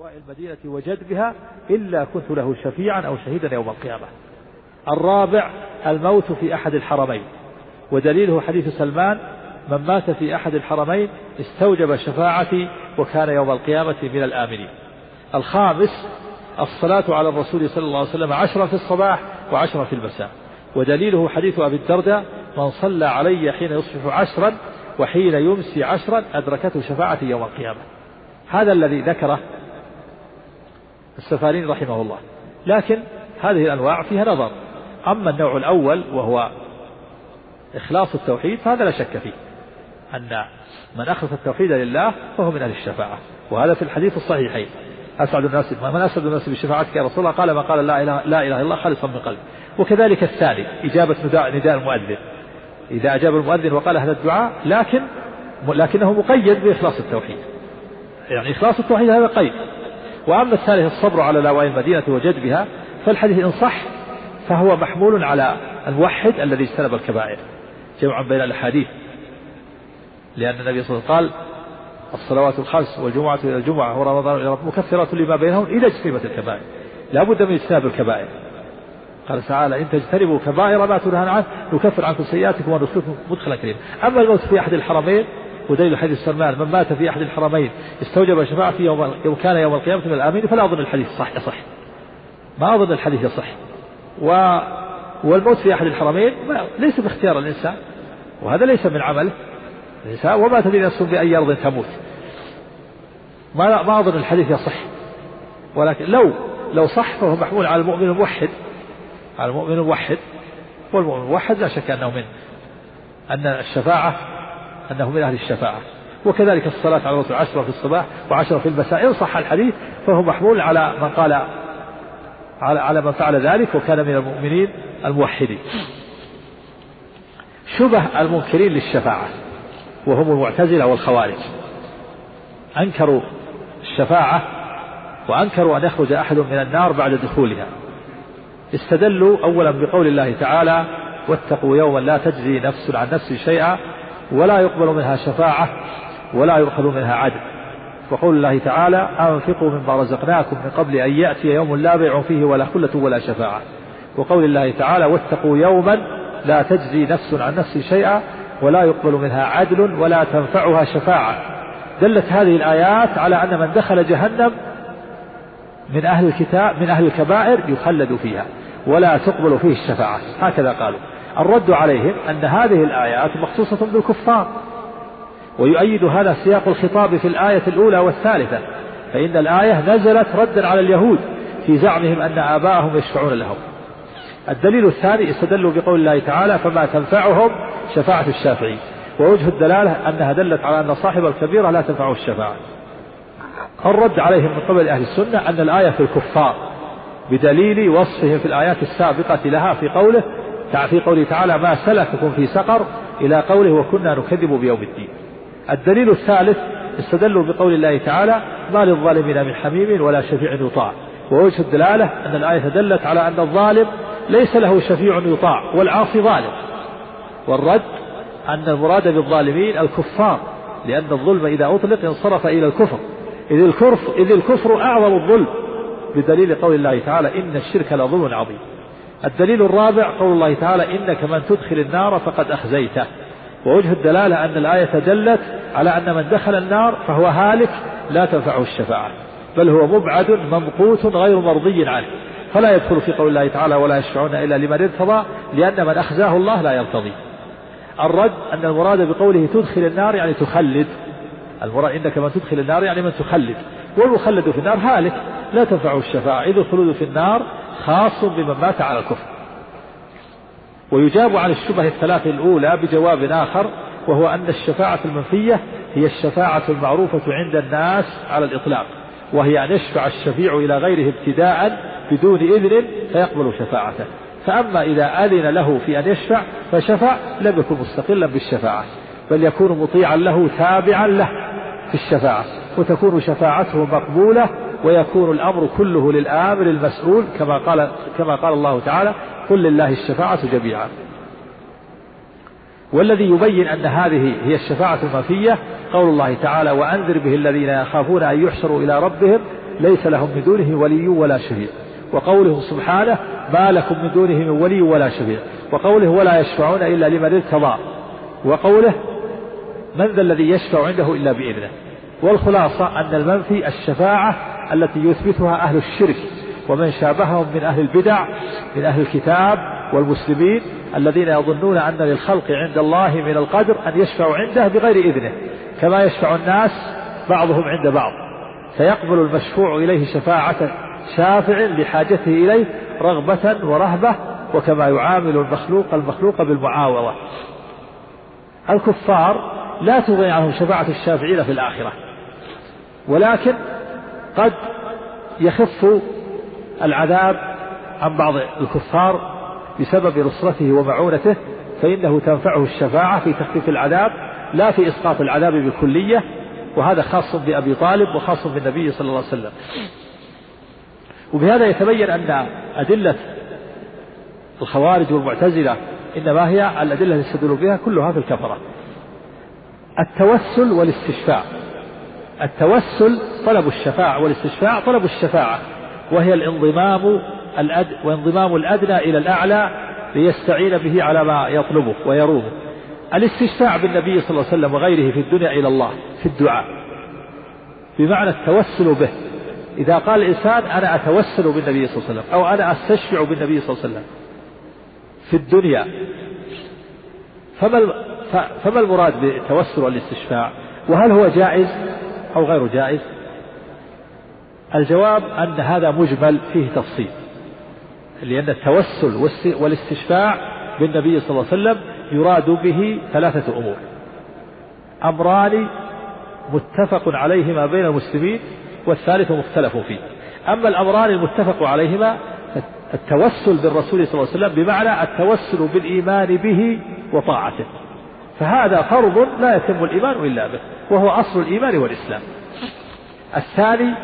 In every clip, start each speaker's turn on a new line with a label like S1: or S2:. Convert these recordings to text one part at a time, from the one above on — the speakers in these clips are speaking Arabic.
S1: أهواء المدينة وجدبها إلا كنت له شفيعا أو شهيدا يوم القيامة الرابع الموت في أحد الحرمين ودليله حديث سلمان من مات في أحد الحرمين استوجب شفاعتي وكان يوم القيامة من الآمنين الخامس الصلاة على الرسول صلى الله عليه وسلم عشرة في الصباح وعشرة في المساء ودليله حديث أبي الدرداء من صلى علي حين يصبح عشرا وحين يمسي عشرا أدركته شفاعتي يوم القيامة هذا الذي ذكره السفارين رحمه الله لكن هذه الأنواع فيها نظر أما النوع الأول وهو إخلاص التوحيد فهذا لا شك فيه أن من أخلص التوحيد لله فهو من أهل الشفاعة وهذا في الحديث الصحيحين أسعد الناس من أسعد الناس بشفاعتك يا رسول الله قال ما قال لا إله, لا إله إلا الله خالصا من قلب وكذلك الثاني إجابة نداء, نداء المؤذن إذا أجاب المؤذن وقال هذا الدعاء لكن لكنه مقيد بإخلاص التوحيد يعني إخلاص التوحيد هذا قيد وأما الثالث الصبر على لواء المدينة وجذبها فالحديث إن صح فهو محمول على الموحد الذي اجتنب الكبائر جمع بين الأحاديث لأن النبي صلى الله عليه وسلم قال الصلوات الخمس والجمعة إلى الجمعة ورمضان إلى رمضان مكفرات لما بينهم إذا اجتنبت الكبائر لا بد من اجتناب الكبائر قال تعالى إن تجتنبوا كبائر ما تنهى عنه نكفر عنكم سيئاتكم وندخلكم مدخلا كريما أما الموت في أحد الحرمين ودليل حديث سلمان من مات في أحد الحرمين استوجب شفاعتي يوم كان يوم القيامة من الآمين فلا أظن الحديث صح يصح ما أظن الحديث يصح و والموت في أحد الحرمين ليس باختيار الإنسان وهذا ليس من عمل الإنسان وما تدري نفس بأي أرض تموت ما ما أظن الحديث يصح ولكن لو لو صح فهو محمول على المؤمن الموحد على المؤمن الموحد والمؤمن الموحد لا شك أنه من أن الشفاعة أنه من أهل الشفاعة وكذلك الصلاة على الرسول عشرة في الصباح وعشرة في المساء إن صح الحديث فهو محمول على من قال على على من فعل ذلك وكان من المؤمنين الموحدين. شبه المنكرين للشفاعة وهم المعتزلة والخوارج. أنكروا الشفاعة وأنكروا أن يخرج أحد من النار بعد دخولها. استدلوا أولا بقول الله تعالى: واتقوا يوما لا تجزي نفس عن نفس شيئا ولا يقبل منها شفاعة ولا يؤخذ منها عدل وقول الله تعالى أنفقوا مما رزقناكم من قبل أن يأتي يوم لا بيع فيه ولا خلة ولا شفاعة وقول الله تعالى واتقوا يوما لا تجزي نفس عن نفس شيئا ولا يقبل منها عدل ولا تنفعها شفاعة دلت هذه الآيات على أن من دخل جهنم من أهل الكتاب من أهل الكبائر يخلد فيها ولا تقبل فيه الشفاعة هكذا قالوا الرد عليهم أن هذه الآيات مخصوصة بالكفار ويؤيد هذا سياق الخطاب في الآية الأولى والثالثة فإن الآية نزلت ردا على اليهود في زعمهم أن آباءهم يشفعون لهم الدليل الثاني استدلوا بقول الله تعالى فما تنفعهم شفاعة الشافعين ووجه الدلالة أنها دلت على أن صاحب الكبيرة لا تنفعه الشفاعة الرد عليهم من قبل أهل السنة أن الآية في الكفار بدليل وصفهم في الآيات السابقة لها في قوله في قوله تعالى ما سلككم في سقر إلى قوله وكنا نكذب بيوم الدين الدليل الثالث استدلوا بقول الله تعالى ما للظالمين من حميم ولا شفيع يطاع ووجه الدلالة أن الآية دلت على أن الظالم ليس له شفيع يطاع والعاصي ظالم والرد أن المراد بالظالمين الكفار لأن الظلم إذا أطلق انصرف إلى الكفر إذ الكفر, إذ الكفر أعظم الظلم بدليل قول الله تعالى إن الشرك لظلم عظيم الدليل الرابع قول الله تعالى إنك من تدخل النار فقد أخزيته ووجه الدلالة أن الآية دلت على أن من دخل النار فهو هالك لا تنفعه الشفاعة بل هو مبعد ممقوت غير مرضي عنه فلا يدخل في قول الله تعالى ولا يشفعون إلا لمن ارتضى لأن من أخزاه الله لا يرتضي الرد أن المراد بقوله تدخل النار يعني تخلد المراد إنك من تدخل النار يعني من تخلد والمخلد في النار هالك لا تنفعه الشفاعة إذ الخلود في النار خاص بمن مات على الكفر ويجاب عن الشبه الثلاث الأولى بجواب آخر وهو أن الشفاعة المنفية هي الشفاعة المعروفة عند الناس على الإطلاق وهي أن يشفع الشفيع إلى غيره ابتداء بدون إذن فيقبل شفاعته فأما إذا أذن له في أن يشفع فشفع لم يكن مستقلا بالشفاعة بل يكون مطيعا له تابعا له في الشفاعة وتكون شفاعته مقبولة ويكون الأمر كله للآمر المسؤول كما قال كما قال الله تعالى قل لله الشفاعة جميعا والذي يبين أن هذه هي الشفاعة المنفية قول الله تعالى وأنذر به الذين يخافون أن يحشروا إلى ربهم ليس لهم من دونه ولي ولا شفيع وقوله سبحانه ما لكم من دونه من ولي ولا شفيع وقوله ولا يشفعون إلا لمن ارتضى وقوله من ذا الذي يشفع عنده إلا بإذنه والخلاصة أن المنفي الشفاعة التي يثبتها أهل الشرك ومن شابههم من أهل البدع من أهل الكتاب والمسلمين الذين يظنون أن للخلق عند الله من القدر أن يشفعوا عنده بغير إذنه كما يشفع الناس بعضهم عند بعض فيقبل المشفوع إليه شفاعة شافع لحاجته إليه رغبة ورهبة وكما يعامل المخلوق المخلوق بالمعاوضة الكفار لا تغني عنهم شفاعة الشافعين في الآخرة ولكن قد يخف العذاب عن بعض الكفار بسبب نصرته ومعونته فإنه تنفعه الشفاعة في تخفيف العذاب لا في إسقاط العذاب بكلية وهذا خاص بأبي طالب وخاص بالنبي صلى الله عليه وسلم وبهذا يتبين أن أدلة الخوارج والمعتزلة إنما هي الأدلة التي يستدلون بها كلها في الكفرة التوسل والاستشفاء التوسل طلب الشفاعة والاستشفاع طلب الشفاعة وهي الانضمام الأد وانضمام الأدنى إلى الأعلى ليستعين به على ما يطلبه ويرومه الاستشفاع بالنبي صلى الله عليه وسلم وغيره في الدنيا إلى الله في الدعاء بمعنى التوسل به إذا قال الإنسان أنا أتوسل بالنبي صلى الله عليه وسلم أو أنا أستشفع بالنبي صلى الله عليه وسلم في الدنيا فما فما المراد بالتوسل والاستشفاع؟ وهل هو جائز؟ أو غير جائز الجواب أن هذا مجمل فيه تفصيل لأن التوسل والاستشفاع بالنبي صلى الله عليه وسلم يراد به ثلاثة أمور أمران متفق عليهما بين المسلمين والثالث مختلف فيه أما الأمران المتفق عليهما التوسل بالرسول صلى الله عليه وسلم بمعنى التوسل بالإيمان به وطاعته فهذا فرض لا يتم الإيمان إلا به وهو أصل الإيمان والإسلام الثاني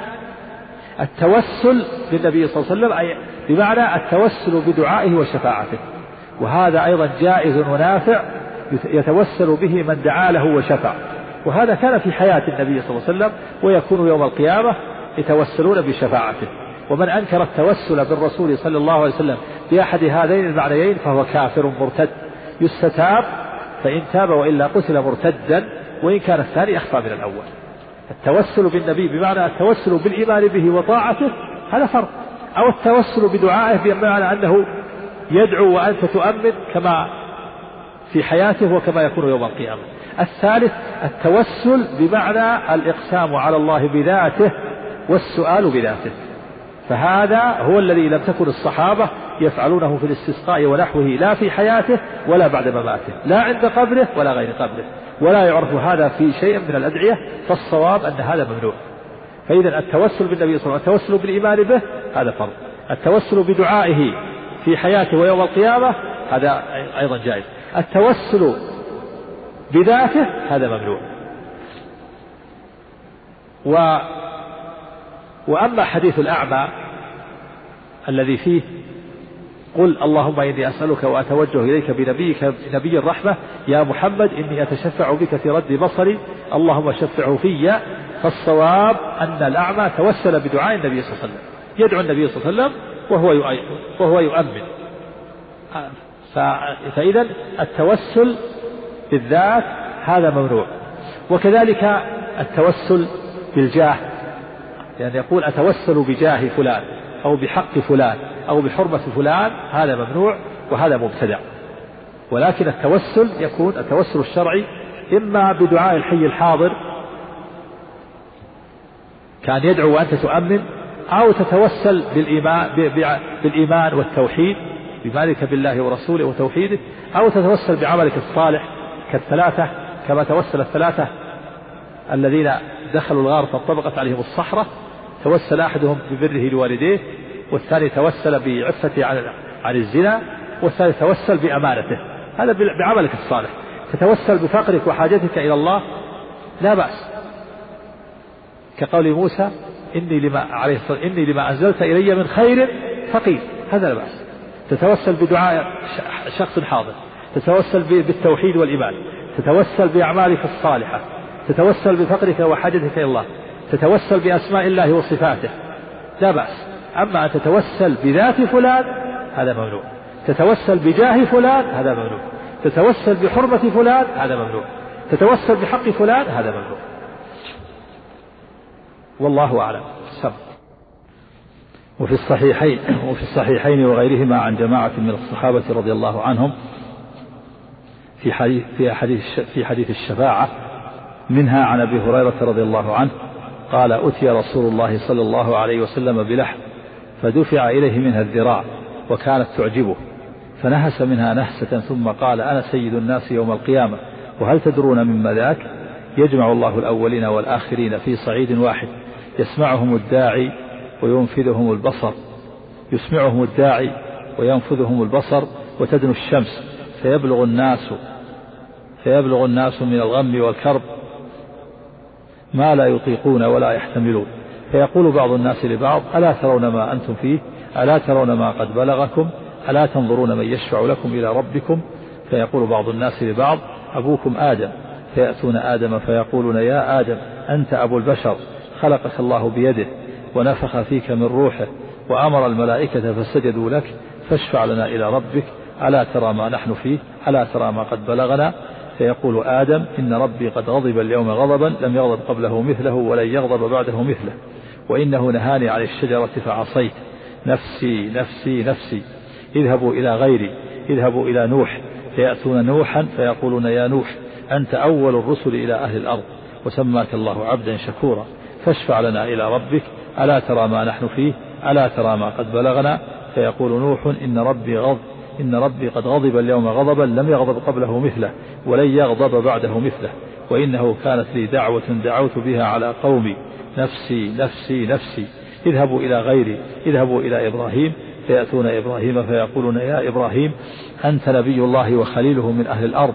S1: التوسل بالنبي صلى الله عليه وسلم أي بمعنى التوسل بدعائه وشفاعته وهذا أيضا جائز ونافع يتوسل به من دعا له وشفع وهذا كان في حياة النبي صلى الله عليه وسلم ويكون يوم القيامة يتوسلون بشفاعته ومن أنكر التوسل بالرسول صلى الله عليه وسلم بأحد هذين المعنيين فهو كافر مرتد يستتاب فإن تاب وإلا قتل مرتدا وإن كان الثاني أخفى من الأول التوسل بالنبي بمعنى التوسل بالإيمان به وطاعته هذا فرق أو التوسل بدعائه بمعنى أنه يدعو وأنت تؤمن كما في حياته وكما يكون يوم القيامة الثالث التوسل بمعنى الإقسام على الله بذاته والسؤال بذاته فهذا هو الذي لم تكن الصحابة يفعلونه في الاستسقاء ونحوه لا في حياته ولا بعد مماته لا عند قبره ولا غير قبره ولا يعرف هذا في شيء من الأدعية فالصواب أن هذا ممنوع فإذا التوسل بالنبي صلى الله عليه وسلم التوسل بالإيمان به هذا فرض التوسل بدعائه في حياته ويوم القيامة هذا أيضا جائز التوسل بذاته هذا ممنوع و وأما حديث الأعمى الذي فيه قل اللهم إني أسألك وأتوجه إليك بنبيك نبي الرحمة يا محمد إني أتشفع بك في رد بصري اللهم شفعه في فالصواب أن الأعمى توسل بدعاء النبي صلى الله عليه وسلم يدعو النبي صلى الله عليه وسلم وهو وهو يؤمن فإذا التوسل بالذات هذا ممنوع وكذلك التوسل بالجاه يعني يقول أتوسل بجاه فلان أو بحق فلان أو بحرمة فلان هذا ممنوع وهذا مبتدع ولكن التوسل يكون التوسل الشرعي إما بدعاء الحي الحاضر كان يدعو وأنت تؤمن أو تتوسل بالإيمان, بالإيمان والتوحيد بمالك بالله ورسوله وتوحيده أو تتوسل بعملك الصالح كالثلاثة كما توسل الثلاثة الذين دخلوا الغار فانطبقت عليهم الصحراء توسل أحدهم ببره لوالديه والثاني توسل بعفته عن عن الزنا والثالث توسل بأمانته هذا بعملك الصالح تتوسل بفقرك وحاجتك إلى الله لا بأس كقول موسى إني لما عليه الصلاة إني لما أنزلت إلي من خير فقير هذا لا بأس تتوسل بدعاء شخص حاضر تتوسل بالتوحيد والإيمان تتوسل بأعمالك الصالحة تتوسل بفقرك وحاجتك إلى الله تتوسل بأسماء الله وصفاته لا بأس أما أن تتوسل بذات فلان هذا ممنوع تتوسل بجاه فلان هذا ممنوع تتوسل بحرمة فلان هذا ممنوع تتوسل بحق فلان هذا ممنوع والله أعلم سب وفي الصحيحين وفي الصحيحين وغيرهما عن جماعة من الصحابة رضي الله عنهم في حديث في حديث في حديث الشفاعة منها عن ابي هريره رضي الله عنه قال اتي رسول الله صلى الله عليه وسلم بلحم فدفع اليه منها الذراع وكانت تعجبه فنهس منها نهسه ثم قال انا سيد الناس يوم القيامه وهل تدرون مما ذاك يجمع الله الاولين والاخرين في صعيد واحد يسمعهم الداعي وينفذهم البصر يسمعهم الداعي وينفذهم البصر وتدنو الشمس فيبلغ الناس فيبلغ الناس من الغم والكرب ما لا يطيقون ولا يحتملون فيقول بعض الناس لبعض ألا ترون ما أنتم فيه ألا ترون ما قد بلغكم ألا تنظرون من يشفع لكم إلى ربكم فيقول بعض الناس لبعض أبوكم آدم فيأتون آدم فيقولون يا آدم أنت أبو البشر خلقك الله بيده ونفخ فيك من روحه وأمر الملائكة فسجدوا لك فاشفع لنا إلى ربك ألا ترى ما نحن فيه ألا ترى ما قد بلغنا فيقول آدم إن ربي قد غضب اليوم غضبا لم يغضب قبله مثله ولن يغضب بعده مثله وإنه نهاني عن الشجرة فعصيت نفسي نفسي نفسي اذهبوا إلى غيري اذهبوا إلى نوح فيأتون نوحا فيقولون يا نوح أنت أول الرسل إلى أهل الأرض وسماك الله عبدا شكورا فاشفع لنا إلى ربك ألا ترى ما نحن فيه ألا ترى ما قد بلغنا فيقول نوح إن ربي غض إن ربي قد غضب اليوم غضبا لم يغضب قبله مثله ولن يغضب بعده مثله وإنه كانت لي دعوة دعوت بها على قومي نفسي نفسي نفسي اذهبوا إلى غيري اذهبوا إلى إبراهيم فيأتون إبراهيم فيقولون يا إبراهيم أنت نبي الله وخليله من أهل الأرض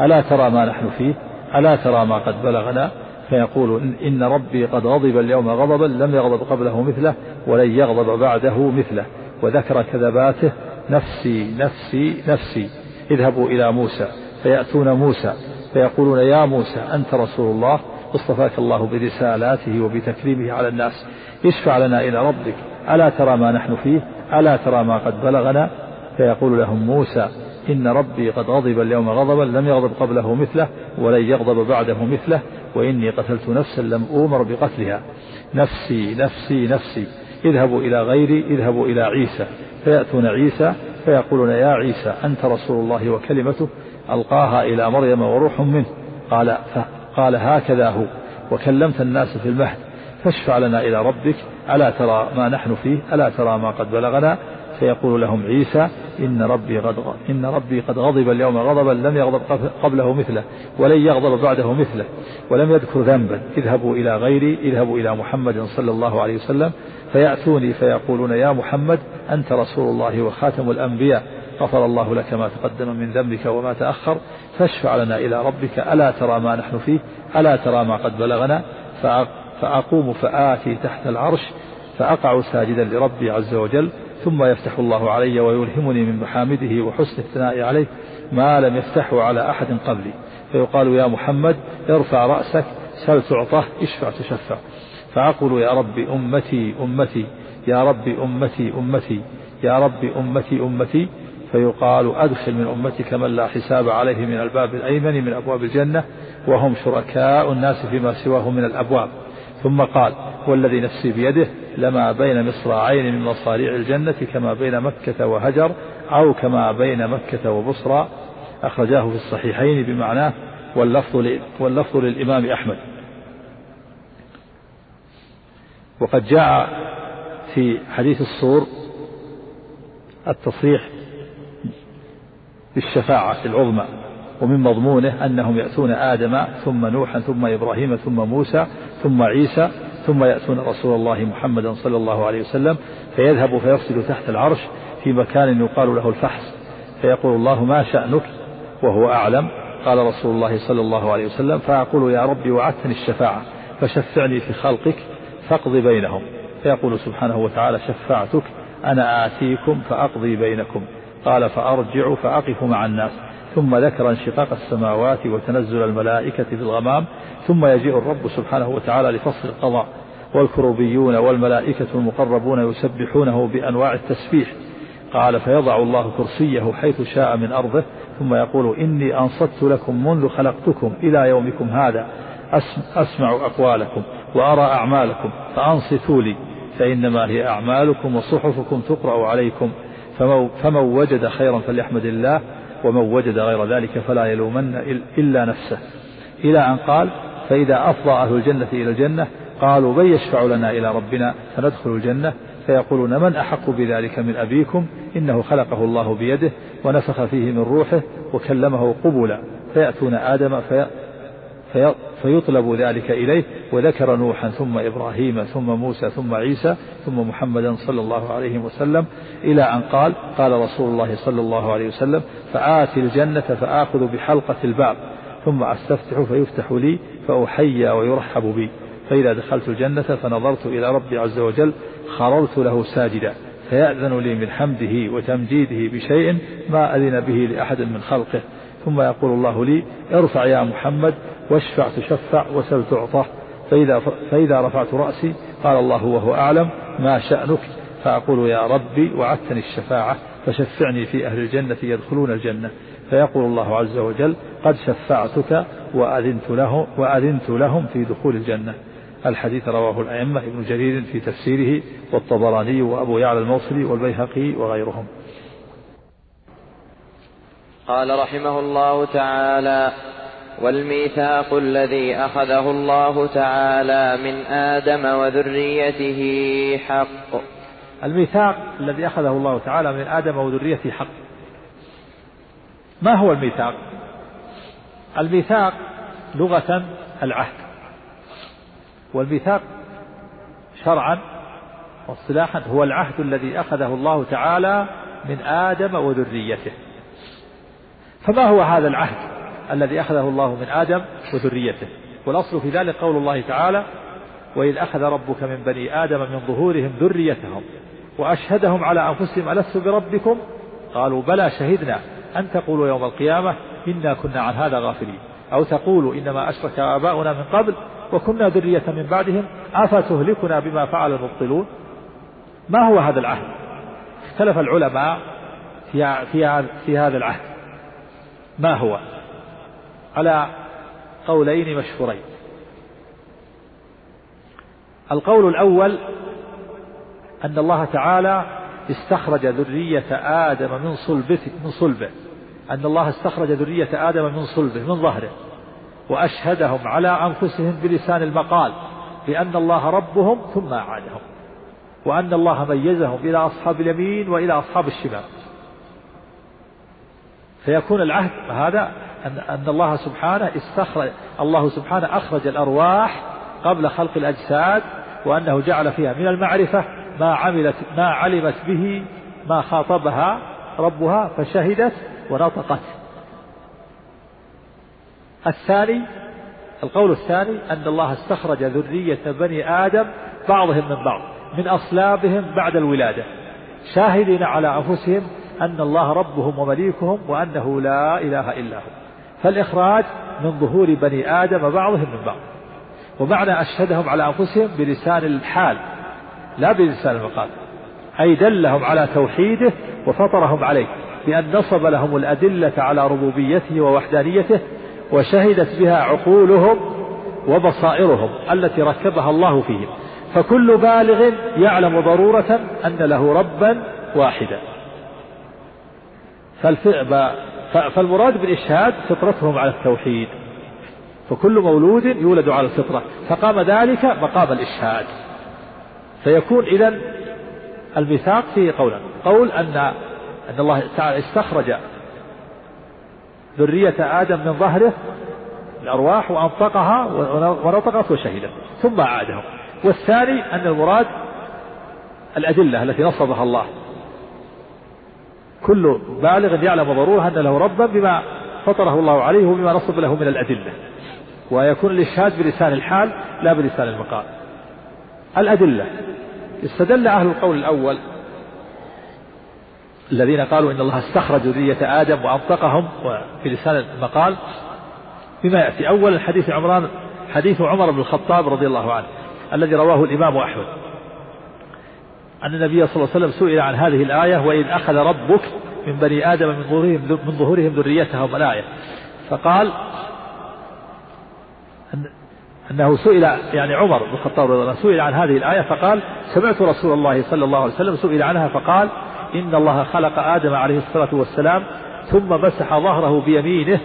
S1: ألا ترى ما نحن فيه ألا ترى ما قد بلغنا فيقول إن ربي قد غضب اليوم غضبا لم يغضب قبله مثله ولن يغضب بعده مثله وذكر كذباته نفسي نفسي نفسي اذهبوا إلى موسى فيأتون موسى فيقولون يا موسى أنت رسول الله اصطفاك الله برسالاته وبتكريمه على الناس اشفع لنا إلى ربك ألا ترى ما نحن فيه ألا ترى ما قد بلغنا فيقول لهم موسى إن ربي قد غضب اليوم غضبا لم يغضب قبله مثله ولن يغضب بعده مثله وإني قتلت نفسا لم أومر بقتلها نفسي نفسي نفسي اذهبوا إلى غيري اذهبوا إلى عيسى فيأتون عيسى فيقولون يا عيسى أنت رسول الله وكلمته ألقاها إلى مريم وروح منه قال قال هكذا هو وكلمت الناس في المهد فاشفع لنا إلى ربك ألا ترى ما نحن فيه ألا ترى ما قد بلغنا فيقول لهم عيسى إن ربي قد إن ربي قد غضب اليوم غضبا لم يغضب قبله مثله ولن يغضب بعده مثله ولم يذكر ذنبا اذهبوا إلى غيري اذهبوا إلى محمد صلى الله عليه وسلم فيأتوني فيقولون يا محمد أنت رسول الله وخاتم الأنبياء غفر الله لك ما تقدم من ذنبك وما تأخر فاشفع لنا إلى ربك ألا ترى ما نحن فيه ألا ترى ما قد بلغنا فأقوم فآتي تحت العرش فأقع ساجدا لربي عز وجل ثم يفتح الله علي ويلهمني من محامده وحسن الثناء عليه ما لم يفتحه على أحد قبلي فيقال يا محمد ارفع رأسك سل تعطه اشفع تشفع فأقول يا رب أمتي أمتي يا رب أمتي أمتي يا رب أمتي أمتي فيقال أدخل من أمتك من لا حساب عليه من الباب الأيمن من أبواب الجنة وهم شركاء الناس فيما سواه من الأبواب ثم قال والذي نفسي بيده لما بين مصراعين من مصاريع الجنة كما بين مكة وهجر أو كما بين مكة وبصرى أخرجاه في الصحيحين بمعناه واللفظ واللفظ للإمام أحمد وقد جاء في حديث الصور التصريح بالشفاعة العظمى ومن مضمونه أنهم يأتون آدم ثم نوحا ثم إبراهيم ثم موسى ثم عيسى ثم يأتون رسول الله محمدا صلى الله عليه وسلم فيذهب فيصل تحت العرش في مكان يقال له الفحص فيقول الله ما شأنك وهو أعلم قال رسول الله صلى الله عليه وسلم فأقول يا ربي وعدتني الشفاعة فشفعني في خلقك فاقض بينهم فيقول سبحانه وتعالى شفعتك أنا آتيكم فأقضي بينكم قال فأرجع فأقف مع الناس ثم ذكر انشقاق السماوات وتنزل الملائكة في الغمام ثم يجيء الرب سبحانه وتعالى لفصل القضاء والكروبيون والملائكة المقربون يسبحونه بأنواع التسبيح قال فيضع الله كرسيه حيث شاء من أرضه ثم يقول إني أنصت لكم منذ خلقتكم إلى يومكم هذا أسمع أقوالكم وأرى أعمالكم فأنصتوا لي فإنما هي أعمالكم وصحفكم تقرأ عليكم فمن وجد خيرا فليحمد الله ومن وجد غير ذلك فلا يلومن إلا نفسه إلى أن قال فإذا أفضى أهل الجنة إلى الجنة قالوا من يشفع لنا إلى ربنا فندخل الجنة فيقولون من أحق بذلك من أبيكم إنه خلقه الله بيده ونفخ فيه من روحه وكلمه قبلا فيأتون آدم في فيطلب ذلك إليه وذكر نوحا ثم إبراهيم ثم موسى ثم عيسى ثم محمدا صلى الله عليه وسلم إلى أن قال قال رسول الله صلى الله عليه وسلم فآتي الجنة فآخذ بحلقة الباب ثم أستفتح فيفتح لي فأحيى ويرحب بي فإذا دخلت الجنة فنظرت إلى ربي عز وجل خررت له ساجدا فيأذن لي من حمده وتمجيده بشيء ما أذن به لأحد من خلقه ثم يقول الله لي ارفع يا محمد واشفع تشفع وسل تعطى فإذا, فإذا رفعت رأسي قال الله وهو أعلم ما شأنك فأقول يا ربي وعدتني الشفاعة فشفعني في أهل الجنة يدخلون الجنة فيقول الله عز وجل قد شفعتك وأذنت لهم, وأذنت لهم في دخول الجنة الحديث رواه الأئمة ابن جرير في تفسيره والطبراني وأبو يعلى الموصلي والبيهقي وغيرهم
S2: قال رحمه الله تعالى والميثاق الذي أخذه الله تعالى من آدم وذريته حق
S1: الميثاق الذي أخذه الله تعالى من آدم وذريته حق ما هو الميثاق الميثاق لغة العهد والميثاق شرعا واصطلاحا هو العهد الذي أخذه الله تعالى من آدم وذريته فما هو هذا العهد الذي أخذه الله من آدم وذريته والأصل في ذلك قول الله تعالى وإذ أخذ ربك من بني آدم من ظهورهم ذريتهم وأشهدهم على أنفسهم ألست بربكم قالوا بلى شهدنا أن تقولوا يوم القيامة إنا كنا عن هذا غافلين أو تقولوا إنما أشرك آباؤنا من قبل وكنا ذرية من بعدهم أفتهلكنا بما فعل المبطلون ما هو هذا العهد اختلف العلماء في, في, في هذا العهد ما هو على قولين مشهورين القول الأول أن الله تعالى استخرج ذرية آدم من صلبه من صلبه أن الله استخرج ذرية آدم من صلبه من ظهره وأشهدهم على أنفسهم بلسان المقال بأن الله ربهم ثم أعادهم وأن الله ميزهم إلى أصحاب اليمين وإلى أصحاب الشمال فيكون العهد هذا أن الله سبحانه استخرج الله سبحانه أخرج الأرواح قبل خلق الأجساد وأنه جعل فيها من المعرفة ما عملت ما علمت به ما خاطبها ربها فشهدت ونطقت الثاني القول الثاني أن الله استخرج ذرية بني آدم بعضهم من بعض من أصلابهم بعد الولادة شاهدين على أنفسهم أن الله ربهم ومليكهم وأنه لا إله إلا هو فالإخراج من ظهور بني آدم بعضهم من بعض ومعنى أشهدهم على أنفسهم بلسان الحال لا بلسان المقال أي دلهم على توحيده وفطرهم عليه بأن نصب لهم الأدلة على ربوبيته ووحدانيته وشهدت بها عقولهم وبصائرهم التي ركبها الله فيهم فكل بالغ يعلم ضرورة أن له ربا واحدا فالفعل فالمراد بالإشهاد فطرتهم على التوحيد فكل مولود يولد على الفطرة فقام ذلك مقام الإشهاد فيكون إذا الميثاق فيه قولا قول أن أن الله تعالى استخرج ذرية آدم من ظهره الأرواح وأنطقها ونطقت وشهدت ثم أعادهم والثاني أن المراد الأدلة التي نصبها الله كل بالغ يعلم ضرورة أن له ربا بما فطره الله عليه وبما نصب له من الأدلة ويكون الإشهاد بلسان الحال لا بلسان المقال الأدلة استدل أهل القول الأول الذين قالوا إن الله استخرج ذرية آدم وأنطقهم في لسان المقال بما يأتي أولا حديث عمران حديث عمر بن الخطاب رضي الله عنه الذي رواه الإمام أحمد أن النبي صلى الله عليه وسلم سئل عن هذه الآية وإذ أخذ ربك من بني آدم من ظهورهم من ظهورهم ذريتهم الآية فقال أنه سئل يعني عمر بن الخطاب رضي الله عنه سئل عن هذه الآية فقال سمعت رسول الله صلى الله عليه وسلم سئل عنها فقال إن الله خلق آدم عليه الصلاة والسلام ثم مسح ظهره بيمينه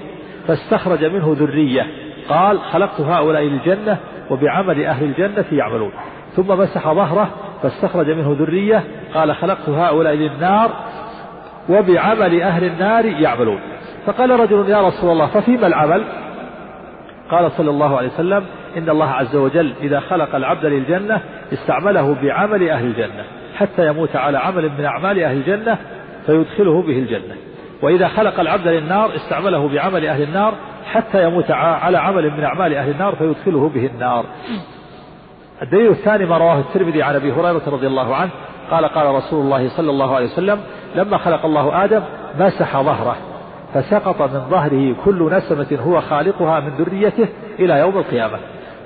S1: فاستخرج منه ذرية قال خلقت هؤلاء للجنة وبعمل أهل الجنة يعملون ثم مسح ظهره فاستخرج منه ذرية قال خلقت هؤلاء للنار وبعمل أهل النار يعملون فقال رجل يا رسول الله ففيما العمل قال صلى الله عليه وسلم إن الله عز وجل إذا خلق العبد للجنة استعمله بعمل أهل الجنة حتى يموت على عمل من أعمال أهل الجنة فيدخله به الجنة وإذا خلق العبد للنار استعمله بعمل أهل النار حتى يموت على عمل من أعمال أهل النار فيدخله به النار الدليل الثاني ما رواه الترمذي عن ابي هريره رضي الله عنه قال قال رسول الله صلى الله عليه وسلم لما خلق الله ادم مسح ظهره فسقط من ظهره كل نسمه هو خالقها من ذريته الى يوم القيامه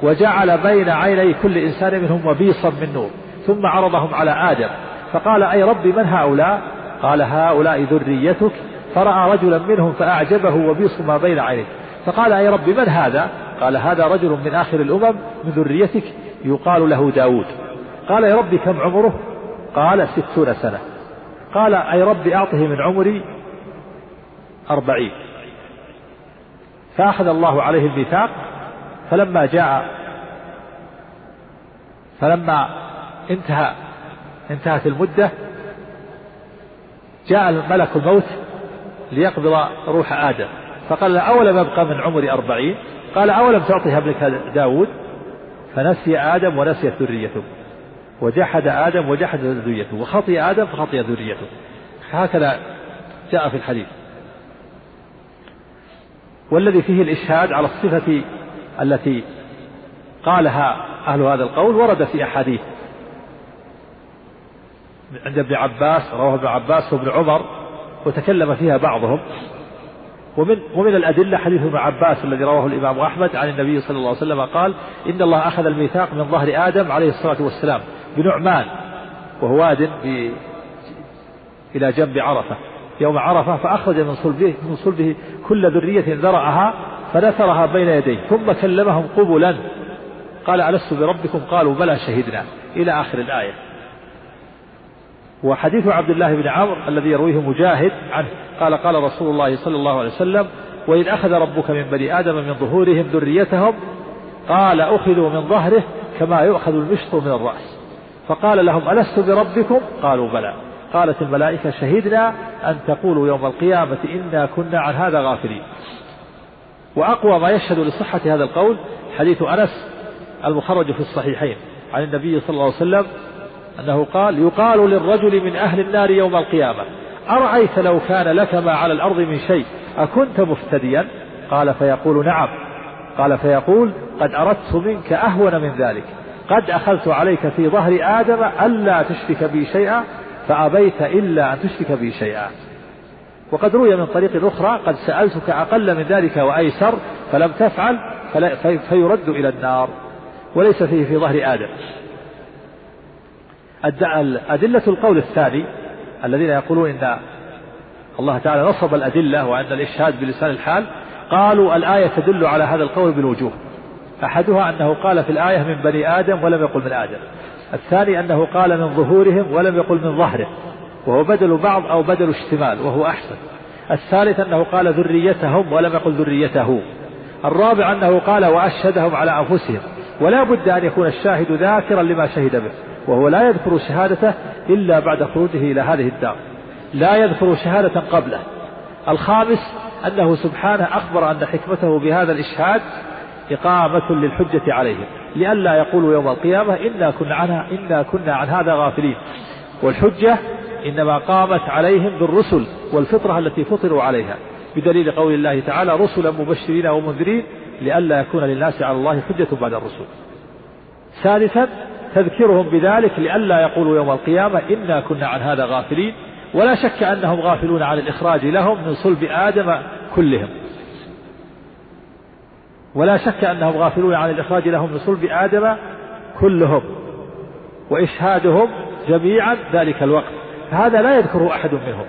S1: وجعل بين عيني كل انسان منهم وبيصا من نور ثم عرضهم على ادم فقال اي ربي من هؤلاء قال هؤلاء ذريتك فراى رجلا منهم فاعجبه وبيص ما بين عينيه فقال اي ربي من هذا قال هذا رجل من آخر الأمم من ذريتك يقال له داود قال يا ربي كم عمره قال ستون سنة قال أي رب أعطه من عمري أربعين فأخذ الله عليه الميثاق فلما جاء فلما انتهى انتهت المدة جاء ملك الموت ليقبض روح آدم فقال أولم أبقى من عمري أربعين قال أولم تعطيها ابنك داود فنسي آدم ونسيت ذريته وجحد آدم وجحد ذريته وخطي آدم فخطي ذريته هكذا جاء في الحديث والذي فيه الإشهاد على الصفة التي قالها أهل هذا القول ورد في أحاديث عند ابن عباس رواه ابن عباس وابن عمر وتكلم فيها بعضهم ومن ومن الأدلة حديث ابن عباس الذي رواه الإمام أحمد عن النبي صلى الله عليه وسلم قال إن الله أخذ الميثاق من ظهر آدم عليه الصلاة والسلام بنعمان وهو واد إلى جنب عرفة يوم عرفة فأخرج من صلبه من صلبه كل ذرية ذرعها فنثرها بين يديه ثم كلمهم قبلا قال ألست بربكم قالوا بلى شهدنا إلى آخر الآية وحديث عبد الله بن عمرو الذي يرويه مجاهد عنه قال قال رسول الله صلى الله عليه وسلم وإذ أخذ ربك من بني آدم من ظهورهم ذريتهم قال أخذوا من ظهره كما يؤخذ المشط من الرأس فقال لهم ألست بربكم قالوا بلى قالت الملائكة شهدنا أن تقولوا يوم القيامة إنا كنا عن هذا غافلين وأقوى ما يشهد لصحة هذا القول حديث أنس المخرج في الصحيحين عن النبي صلى الله عليه وسلم أنه قال يقال للرجل من أهل النار يوم القيامة أرأيت لو كان لك ما على الأرض من شيء أكنت مفتديا قال فيقول نعم قال فيقول قد أردت منك أهون من ذلك قد أخذت عليك في ظهر آدم ألا تشرك بي شيئا فأبيت إلا أن تشرك بي شيئا وقد روي من طريق أخرى قد سألتك أقل من ذلك وأيسر فلم تفعل فيرد إلى النار وليس فيه في ظهر آدم أدلة القول الثاني الذين يقولون إن الله تعالى نصب الأدلة وأن الإشهاد بلسان الحال قالوا الآية تدل على هذا القول بالوجوه أحدها أنه قال في الآية من بني آدم ولم يقل من آدم الثاني أنه قال من ظهورهم ولم يقل من ظهره وهو بدل بعض أو بدل اشتمال وهو أحسن الثالث أنه قال ذريتهم ولم يقل ذريته الرابع أنه قال وأشهدهم على أنفسهم ولا بد أن يكون الشاهد ذاكرا لما شهد به وهو لا يذكر شهادته إلا بعد خروجه إلى هذه الدار لا يذكر شهادة قبله الخامس أنه سبحانه أخبر أن حكمته بهذا الإشهاد إقامة للحجة عليهم لئلا يقولوا يوم القيامة إنا كنا عن إنا كنا عن هذا غافلين والحجة إنما قامت عليهم بالرسل والفطرة التي فطروا عليها بدليل قول الله تعالى رسلا مبشرين ومنذرين لئلا يكون للناس على الله حجة بعد الرسل ثالثا تذكرهم بذلك لئلا يقولوا يوم القيامة إنا كنا عن هذا غافلين ولا شك أنهم غافلون عن الإخراج لهم من صلب آدم كلهم ولا شك أنهم غافلون عن الإخراج لهم من صلب آدم كلهم وإشهادهم جميعا ذلك الوقت فهذا لا يذكره أحد منهم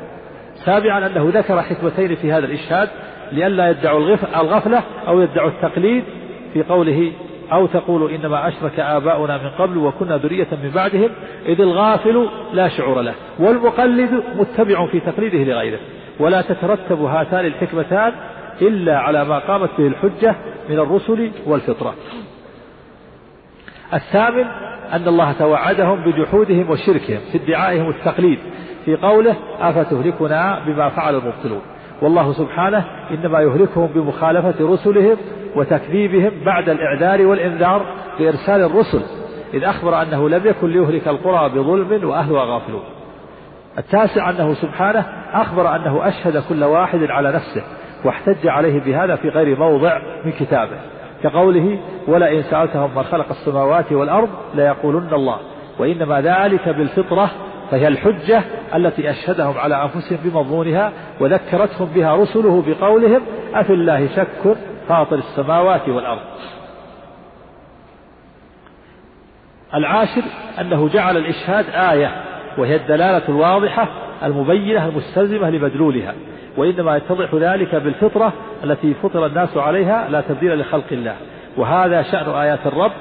S1: سابعا أنه ذكر حكمتين في هذا الإشهاد لئلا يدعوا الغفلة أو يدعوا التقليد في قوله أو تقول إنما أشرك آباؤنا من قبل وكنا ذرية من بعدهم إذ الغافل لا شعور له والمقلد متبع في تقليده لغيره ولا تترتب هاتان الحكمتان إلا على ما قامت به الحجة من الرسل والفطرة الثامن أن الله توعدهم بجحودهم وشركهم في ادعائهم التقليد في قوله أفتهلكنا بما فعل المبطلون والله سبحانه إنما يهلكهم بمخالفة رسلهم وتكذيبهم بعد الإعذار والإنذار بإرسال الرسل إذ أخبر أنه لم يكن ليهلك القرى بظلم وأهلها غافلون التاسع أنه سبحانه أخبر أنه أشهد كل واحد على نفسه واحتج عليه بهذا في غير موضع من كتابه كقوله ولئن سألتهم من خلق السماوات والأرض ليقولن الله وإنما ذلك بالفطرة فهي الحجة التي أشهدهم على أنفسهم بمضمونها وذكرتهم بها رسله بقولهم أفي الله شك فاطر السماوات والأرض العاشر أنه جعل الإشهاد آية وهي الدلالة الواضحة المبينة المستلزمة لمدلولها وإنما يتضح ذلك بالفطرة التي فطر الناس عليها لا تبديل لخلق الله وهذا شأن آيات الرب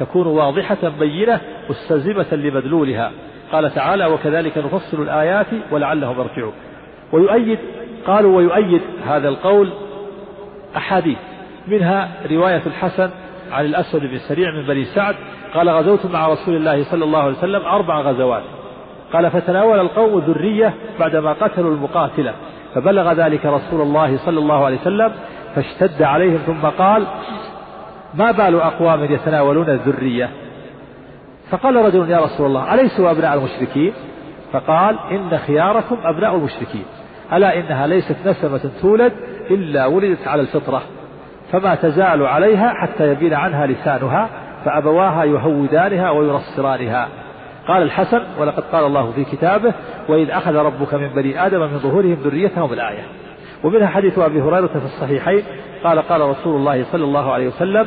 S1: تكون واضحة بينة مستلزمة لمدلولها قال تعالى وكذلك نفصل الآيات ولعلهم يرجعون ويؤيد قالوا ويؤيد هذا القول أحاديث منها رواية الحسن عن الأسود بن سريع من بني سعد قال غزوت مع رسول الله صلى الله عليه وسلم أربع غزوات قال فتناول القوم ذرية بعدما قتلوا المقاتلة فبلغ ذلك رسول الله صلى الله عليه وسلم فاشتد عليهم ثم قال ما بال أقوام يتناولون الذرية فقال رجل يا رسول الله أليسوا أبناء المشركين فقال إن خياركم أبناء المشركين ألا إنها ليست نسمة تولد إلا ولدت على الفطرة فما تزال عليها حتى يبين عنها لسانها فأبواها يهودانها وينصرانها قال الحسن ولقد قال الله في كتابه وإذ أخذ ربك من بني آدم من ظهورهم ذريتهم الآية ومنها حديث أبي هريرة في الصحيحين قال قال رسول الله صلى الله عليه وسلم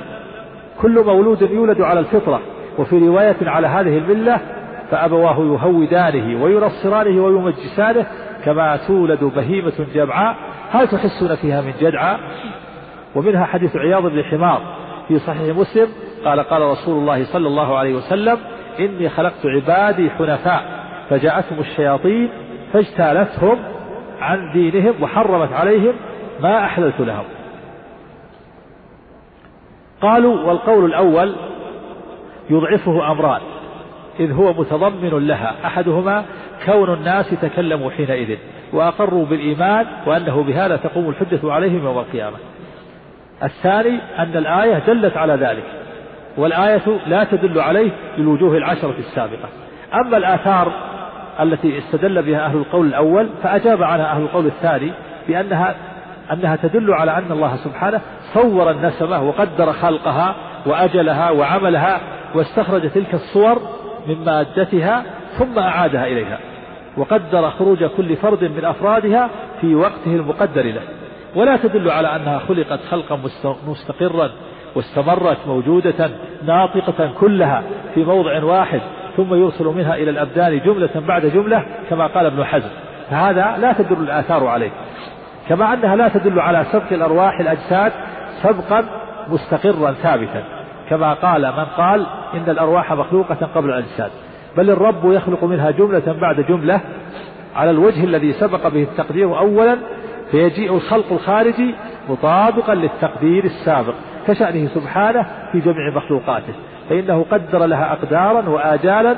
S1: كل مولود يولد على الفطرة وفي رواية على هذه الملة فأبواه يهودانه وينصرانه ويمجسانه كما تولد بهيمة جمعاء هل تحسون فيها من جدعى ومنها حديث عياض بن حمار في صحيح مسلم قال قال رسول الله صلى الله عليه وسلم إني خلقت عبادي حنفاء فجاءتهم الشياطين فاجتالتهم عن دينهم وحرمت عليهم ما أحللت لهم قالوا والقول الأول يضعفه أمران إذ هو متضمن لها أحدهما كون الناس تكلموا حينئذ وأقروا بالإيمان وأنه بهذا تقوم الحجة عليهم يوم القيامة الثاني أن الآية دلت على ذلك والآية لا تدل عليه للوجوه العشرة السابقة أما الآثار التي استدل بها أهل القول الأول فأجاب عنها أهل القول الثاني بأنها أنها تدل على أن الله سبحانه صور النسمة وقدر خلقها وأجلها وعملها واستخرج تلك الصور من مادتها ثم أعادها إليها وقدر خروج كل فرد من أفرادها في وقته المقدر له ولا تدل على أنها خلقت خلقا مستقرا واستمرت موجودة ناطقة كلها في موضع واحد ثم يرسل منها إلى الأبدان جملة بعد جملة كما قال ابن حزم فهذا لا تدل الآثار عليه كما أنها لا تدل على سبق الأرواح الأجساد سبقا مستقرا ثابتا كما قال من قال إن الأرواح مخلوقة قبل الأجساد بل الرب يخلق منها جملة بعد جملة على الوجه الذي سبق به التقدير أولا فيجيء الخلق الخارجي مطابقا للتقدير السابق كشأنه سبحانه في جميع مخلوقاته فإنه قدر لها أقدارا وآجالا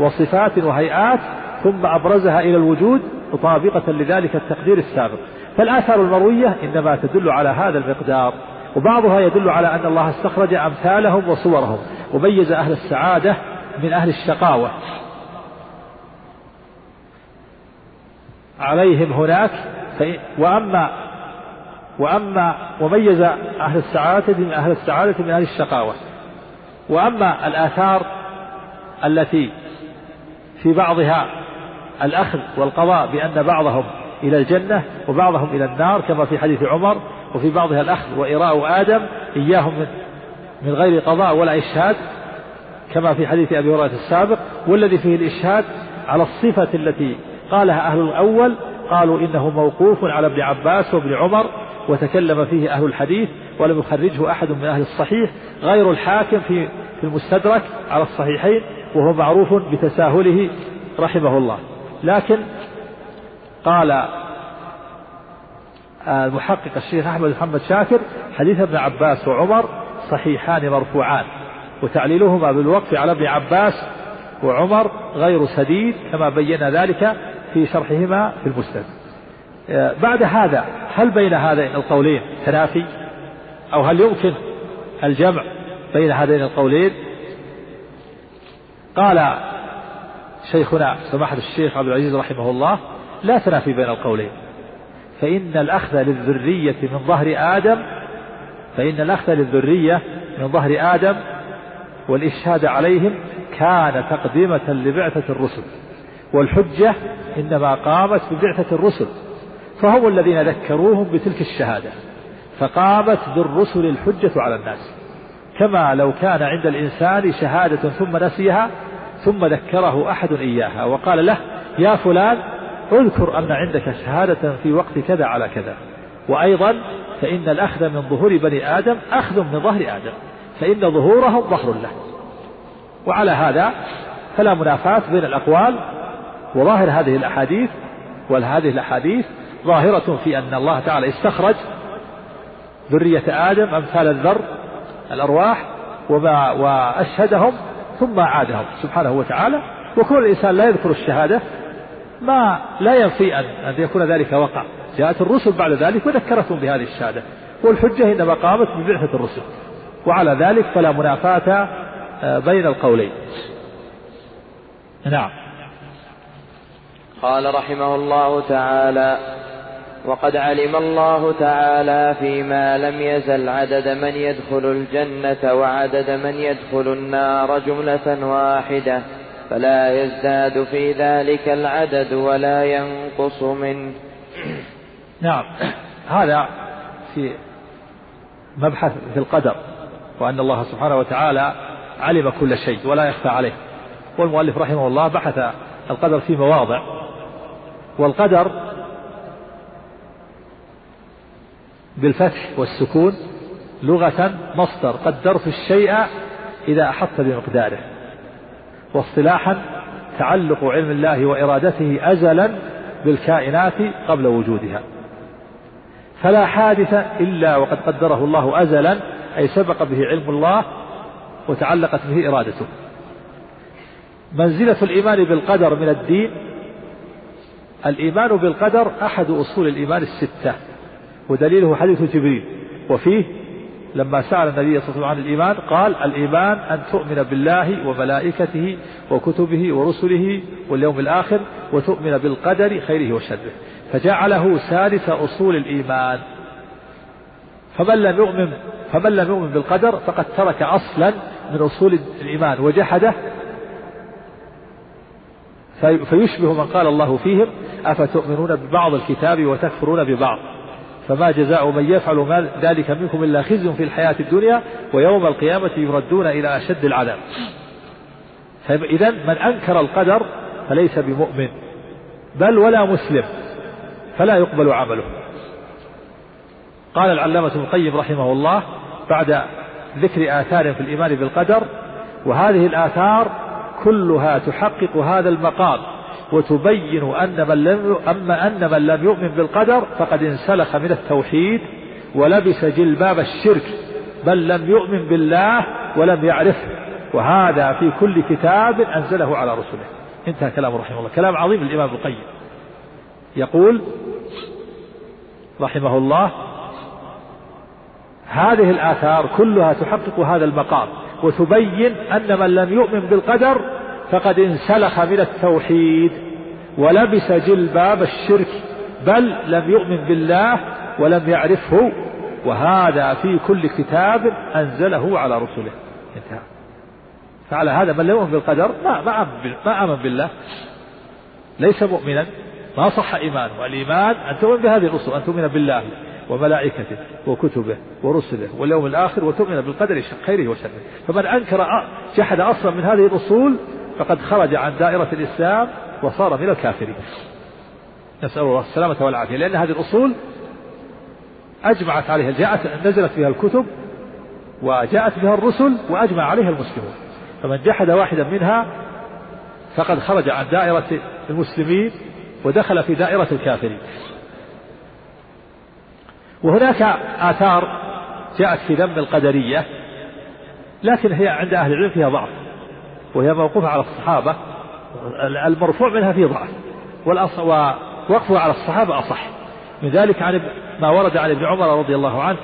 S1: وصفات وهيئات ثم أبرزها إلى الوجود مطابقة لذلك التقدير السابق فالآثار المروية إنما تدل على هذا المقدار وبعضها يدل على أن الله استخرج أمثالهم وصورهم وميز أهل السعادة من أهل الشقاوة عليهم هناك وأما وأما وميز أهل السعادة من أهل السعادة من أهل الشقاوة وأما الآثار التي في بعضها الأخذ والقضاء بأن بعضهم إلى الجنة وبعضهم إلى النار كما في حديث عمر وفي بعضها الأخذ وإراء آدم إياهم من غير قضاء ولا إشهاد كما في حديث أبي هريرة السابق والذي فيه الإشهاد على الصفة التي قالها أهل الأول قالوا إنه موقوف على ابن عباس وابن عمر وتكلم فيه أهل الحديث ولم يخرجه أحد من أهل الصحيح غير الحاكم في في المستدرك على الصحيحين وهو معروف بتساهله رحمه الله لكن قال المحقق الشيخ أحمد محمد شاكر حديث ابن عباس وعمر صحيحان مرفوعان وتعليلهما بالوقف على ابن عباس وعمر غير سديد كما بينا ذلك في شرحهما في المسند آه، بعد هذا هل بين هذين القولين تنافي أو هل يمكن الجمع بين هذين القولين قال شيخنا سماحة الشيخ عبد العزيز رحمه الله لا تنافي بين القولين فإن الأخذ للذرية من ظهر آدم فإن الأخذ للذرية من ظهر آدم والإشهاد عليهم كان تقدمة لبعثة الرسل والحجة إنما قامت ببعثة الرسل فهم الذين ذكروهم بتلك الشهادة فقامت بالرسل الحجة على الناس كما لو كان عند الإنسان شهادة ثم نسيها ثم ذكره أحد إياها وقال له يا فلان اذكر أن عندك شهادة في وقت كذا على كذا وأيضا فإن الأخذ من ظهور بني آدم أخذ من ظهر آدم فإن ظهورهم ظهر له وعلى هذا فلا منافاة بين الأقوال وظاهر هذه الأحاديث وهذه الأحاديث ظاهرة في أن الله تعالى استخرج ذرية آدم أمثال الذر الأرواح وما وأشهدهم ثم عادهم سبحانه وتعالى وكون الإنسان لا يذكر الشهادة ما لا ينفي أن, أن يكون ذلك وقع جاءت الرسل بعد ذلك وذكرتهم بهذه الشهادة والحجة إنما قامت ببعثة الرسل وعلى ذلك فلا منافاة آه، بين القولين
S3: نعم قال رحمه الله تعالى وقد علم الله تعالى فيما لم يزل عدد من يدخل الجنة وعدد من يدخل النار جملة واحدة فلا يزداد في ذلك العدد ولا ينقص منه
S1: نعم هذا في مبحث في القدر وأن الله سبحانه وتعالى علم كل شيء ولا يخفى عليه والمؤلف رحمه الله بحث القدر في مواضع والقدر بالفتح والسكون لغة مصدر قدرت الشيء إذا أحط بمقداره واصطلاحا تعلق علم الله وإرادته أزلا بالكائنات قبل وجودها فلا حادث إلا وقد قدره الله أزلا أي سبق به علم الله وتعلقت به إرادته منزلة الإيمان بالقدر من الدين الإيمان بالقدر أحد أصول الإيمان الستة ودليله حديث جبريل وفيه لما سأل النبي صلى الله عليه وسلم عن الإيمان قال الإيمان أن تؤمن بالله وملائكته وكتبه ورسله واليوم الآخر وتؤمن بالقدر خيره وشره فجعله سادس أصول الإيمان فمن لم يؤمن فمن لم يؤمن بالقدر فقد ترك أصلا من أصول الإيمان وجحده فيشبه من قال الله فيهم أفتؤمنون ببعض الكتاب وتكفرون ببعض فما جزاء من يفعل ذلك منكم إلا خزي في الحياة الدنيا ويوم القيامة يردون إلى أشد العذاب إذا من أنكر القدر فليس بمؤمن بل ولا مسلم فلا يقبل عمله قال العلامة ابن القيم رحمه الله بعد ذكر آثار في الإيمان بالقدر وهذه الآثار كلها تحقق هذا المقام وتبين أن من لم أما أن من لم يؤمن بالقدر فقد انسلخ من التوحيد ولبس جلباب الشرك بل لم يؤمن بالله ولم يعرفه وهذا في كل كتاب أنزله على رسله انتهى كلامه رحمه الله كلام عظيم الإمام ابن القيم يقول رحمه الله هذه الآثار كلها تحقق هذا المقام وتبين أن من لم يؤمن بالقدر فقد انسلخ من التوحيد ولبس جلباب الشرك بل لم يؤمن بالله ولم يعرفه وهذا في كل كتاب أنزله على رسله انتهى فعلى هذا من لم يؤمن بالقدر ما ما ما آمن بالله ليس مؤمنا ما صح إيمانه والإيمان أن تؤمن بهذه الرسل أن تؤمن بالله وملائكته وكتبه ورسله واليوم الآخر وتؤمن بالقدر خيره وشره فمن أنكر جحد أصلا من هذه الأصول فقد خرج عن دائرة الإسلام وصار من الكافرين نسأل الله السلامة والعافية لأن هذه الأصول أجمعت عليها جاءت نزلت فيها الكتب وجاءت بها الرسل وأجمع عليها المسلمون فمن جحد واحدا منها فقد خرج عن دائرة المسلمين ودخل في دائرة الكافرين وهناك آثار جاءت في ذم القدرية لكن هي عند أهل العلم فيها ضعف وهي موقوفة على الصحابة المرفوع منها في ضعف ووقفه على الصحابة أصح من ذلك عن ما ورد عن ابن عمر رضي الله عنه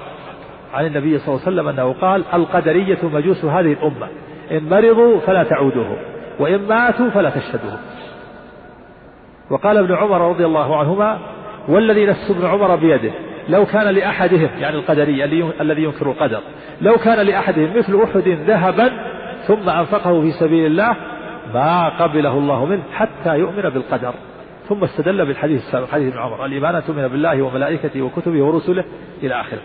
S1: عن النبي صلى الله عليه وسلم أنه قال القدرية مجوس هذه الأمة إن مرضوا فلا تعودوهم وإن ماتوا فلا تشهدوهم وقال ابن عمر رضي الله عنهما والذي نفس ابن عمر بيده لو كان لأحدهم يعني القدرية الذي ينكر القدر لو كان لأحدهم مثل أحد ذهبا ثم أنفقه في سبيل الله ما قبله الله منه حتى يؤمن بالقدر ثم استدل بالحديث السابق حديث ابن عمر الإيمان أن تؤمن بالله وملائكته وكتبه ورسله إلى آخره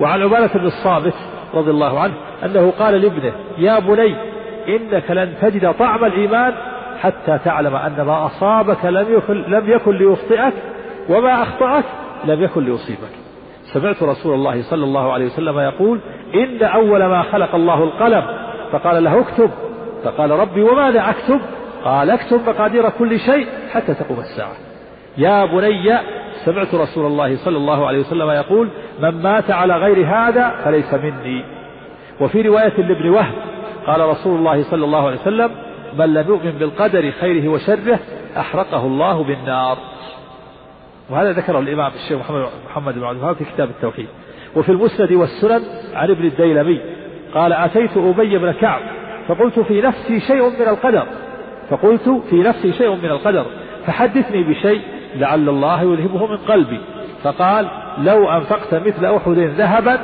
S1: وعن عبادة بن الصامت رضي الله عنه أنه قال لابنه يا بني إنك لن تجد طعم الإيمان حتى تعلم أن ما أصابك لم يكن, لم يكن ليخطئك وما أخطأك لم يكن ليصيبك سمعت رسول الله صلى الله عليه وسلم يقول إن أول ما خلق الله القلم فقال له اكتب فقال ربي وماذا اكتب قال اكتب مقادير كل شيء حتى تقوم الساعه يا بني سمعت رسول الله صلى الله عليه وسلم يقول من مات على غير هذا فليس مني وفي روايه لابن وهب قال رسول الله صلى الله عليه وسلم من لم يؤمن بالقدر خيره وشره احرقه الله بالنار وهذا ذكره الامام الشيخ محمد محمد بن عبد الوهاب في كتاب التوحيد وفي المسند والسنن عن ابن الديلمي قال أتيت أبي بن كعب فقلت في نفسي شيء من القدر فقلت في نفسي شيء من القدر فحدثني بشيء لعل الله يذهبه من قلبي فقال لو أنفقت مثل أحد ذهبا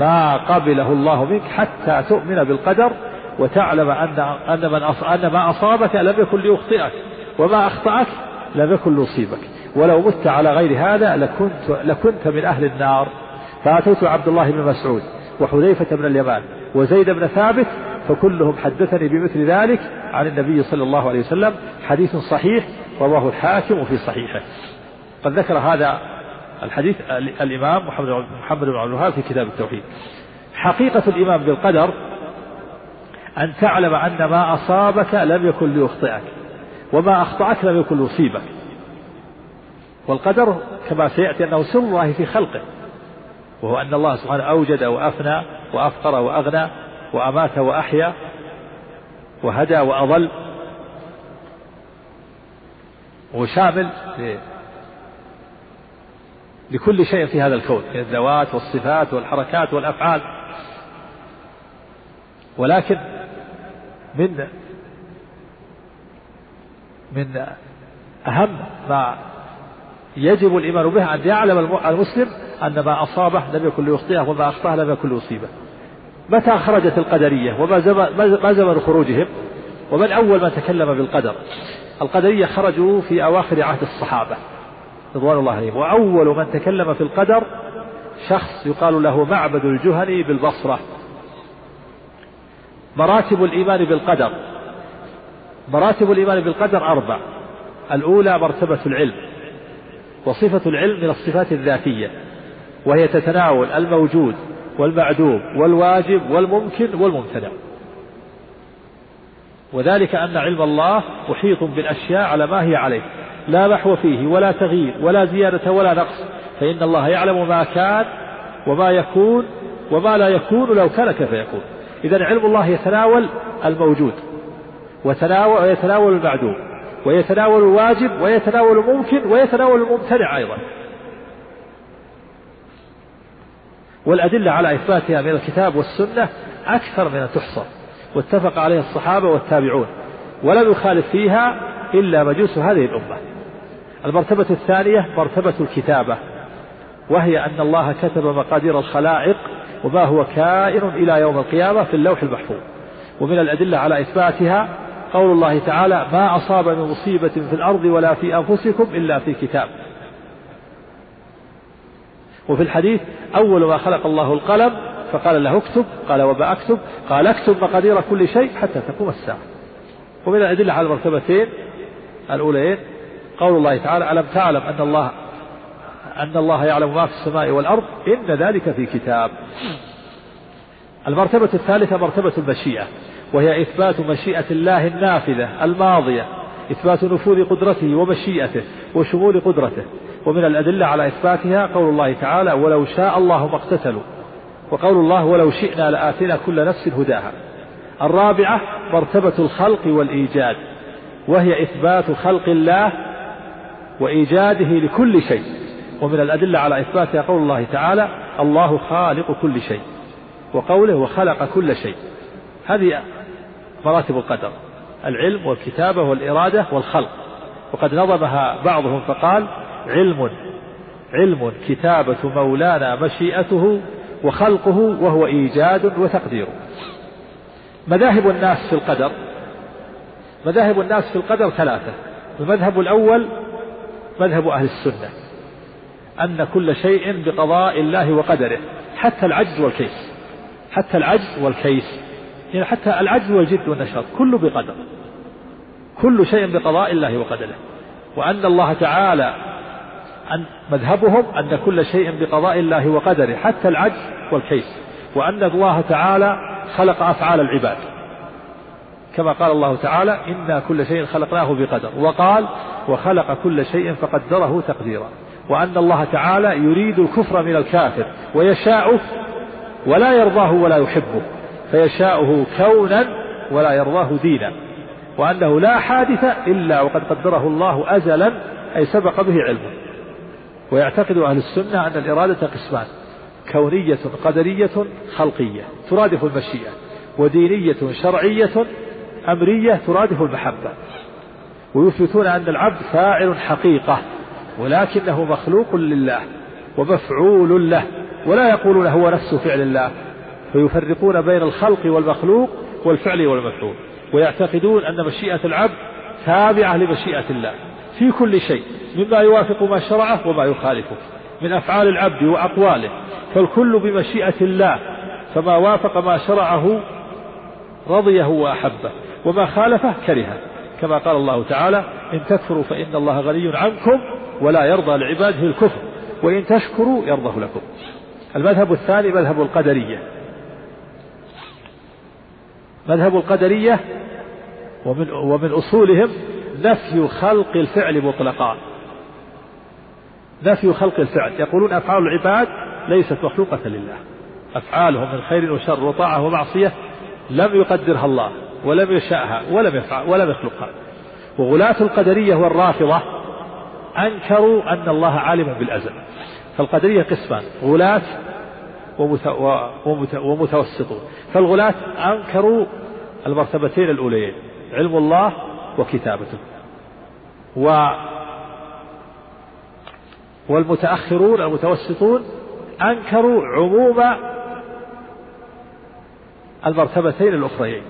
S1: ما قبله الله منك حتى تؤمن بالقدر وتعلم أن أن من أن ما أصابك لم يكن ليخطئك وما أخطأك لم يكن ليصيبك ولو مت على غير هذا لكنت لكنت من أهل النار فأتيت عبد الله بن مسعود وحذيفة بن اليمان وزيد بن ثابت فكلهم حدثني بمثل ذلك عن النبي صلى الله عليه وسلم حديث صحيح رواه الحاكم في صحيحه قد ذكر هذا الحديث الإمام محمد محمد بن عبد الوهاب في كتاب التوحيد حقيقة الإيمان بالقدر أن تعلم أن ما أصابك لم يكن ليخطئك وما أخطأك لم يكن ليصيبك والقدر كما سيأتي أنه سر الله في خلقه وهو أن الله سبحانه أوجد وأفنى وأفقر وأغنى وأمات وأحيا وهدى وأضل وشامل لكل شيء في هذا الكون من الذوات والصفات والحركات والأفعال ولكن من من أهم ما يجب الإيمان به أن يعلم المسلم أن ما أصابه لم يكن ليخطئه وما أخطأه لم يكن ليصيبه متى خرجت القدرية وما زمن, ما زمن خروجهم ومن أول من تكلم بالقدر القدرية خرجوا في أواخر عهد الصحابة رضوان الله عليهم وأول من تكلم في القدر شخص يقال له معبد الجهني بالبصرة مراتب الإيمان بالقدر مراتب الإيمان بالقدر أربع الأولى مرتبة العلم وصفة العلم من الصفات الذاتية وهي تتناول الموجود والمعدوم والواجب والممكن والممتنع وذلك أن علم الله محيط بالأشياء على ما هي عليه لا محو فيه ولا تغيير ولا زيادة ولا نقص فإن الله يعلم ما كان وما يكون وما لا يكون لو كان كيف يكون إذا علم الله يتناول الموجود ويتناول المعدوم ويتناول الواجب ويتناول الممكن ويتناول الممتنع أيضا والأدلة على إثباتها من الكتاب والسنة أكثر من أن تحصى واتفق عليها الصحابة والتابعون ولم يخالف فيها إلا مجوس هذه الأمة المرتبة الثانية مرتبة الكتابة وهي أن الله كتب مقادير الخلائق وما هو كائن إلى يوم القيامة في اللوح المحفوظ ومن الأدلة على إثباتها قول الله تعالى ما أصاب من مصيبة في الأرض ولا في أنفسكم إلا في كتاب وفي الحديث أول ما خلق الله القلم فقال له اكتب قال وما أكتب قال اكتب مقادير كل شيء حتى تقوم الساعة ومن الأدلة على المرتبتين الأولين قول الله تعالى ألم تعلم أن الله أن الله يعلم ما في السماء والأرض إن ذلك في كتاب المرتبة الثالثة مرتبة المشيئة وهي إثبات مشيئة الله النافذة الماضية إثبات نفوذ قدرته ومشيئته وشمول قدرته ومن الأدلة على إثباتها قول الله تعالى ولو شاء الله ما اقتتلوا وقول الله ولو شئنا لآتينا كل نفس هداها الرابعة مرتبة الخلق والإيجاد وهي إثبات خلق الله وإيجاده لكل شيء ومن الأدلة على إثباتها قول الله تعالى الله خالق كل شيء وقوله وخلق كل شيء هذه مراتب القدر العلم والكتابة والإرادة والخلق وقد نظمها بعضهم فقال علم علم كتابة مولانا مشيئته وخلقه وهو إيجاد وتقدير مذاهب الناس في القدر مذاهب الناس في القدر ثلاثة المذهب الأول مذهب أهل السنة أن كل شيء بقضاء الله وقدره حتى العجز والكيس حتى العجز والكيس يعني حتى العجز والجد والنشاط كله بقدر كل شيء بقضاء الله وقدره وأن الله تعالى أن مذهبهم أن كل شيء بقضاء الله وقدره حتى العجز والكيس وأن الله تعالى خلق أفعال العباد كما قال الله تعالى إنا كل شيء خلقناه بقدر وقال وخلق كل شيء فقدره تقديرا وأن الله تعالى يريد الكفر من الكافر ويشاعه ولا يرضاه ولا يحبه فيشاؤه كونا ولا يرضاه دينا وأنه لا حادث إلا وقد قدره الله أزلا أي سبق به علمه ويعتقد أهل السنة أن الإرادة قسمان كونية قدرية خلقية ترادف المشيئة ودينية شرعية أمرية ترادف المحبة ويثبتون أن العبد فاعل حقيقة ولكنه مخلوق لله ومفعول له ولا يقولون هو نفس فعل الله فيفرقون بين الخلق والمخلوق والفعل والمفعول ويعتقدون أن مشيئة العبد تابعة لمشيئة الله في كل شيء مما يوافق ما شرعه وما يخالفه من أفعال العبد وأقواله فالكل بمشيئة الله فما وافق ما شرعه رضيه وأحبه وما خالفه كرهه كما قال الله تعالى إن تكفروا فإن الله غني عنكم ولا يرضى لعباده الكفر وإن تشكروا يرضه لكم المذهب الثاني مذهب القدرية مذهب القدرية ومن, ومن أصولهم نفي خلق الفعل مطلقا نفي خلق الفعل يقولون أفعال العباد ليست مخلوقة لله أفعالهم من خير وشر وطاعة ومعصية لم يقدرها الله ولم يشاءها ولم يفعل ولم يخلقها وغلاة القدرية والرافضة أنكروا أن الله عالم بالأزل فالقدرية قسمان غلاة ومتوسطون فالغلاة أنكروا المرتبتين الأوليين علم الله وكتابته و والمتأخرون المتوسطون أنكروا عموم المرتبتين الأخريين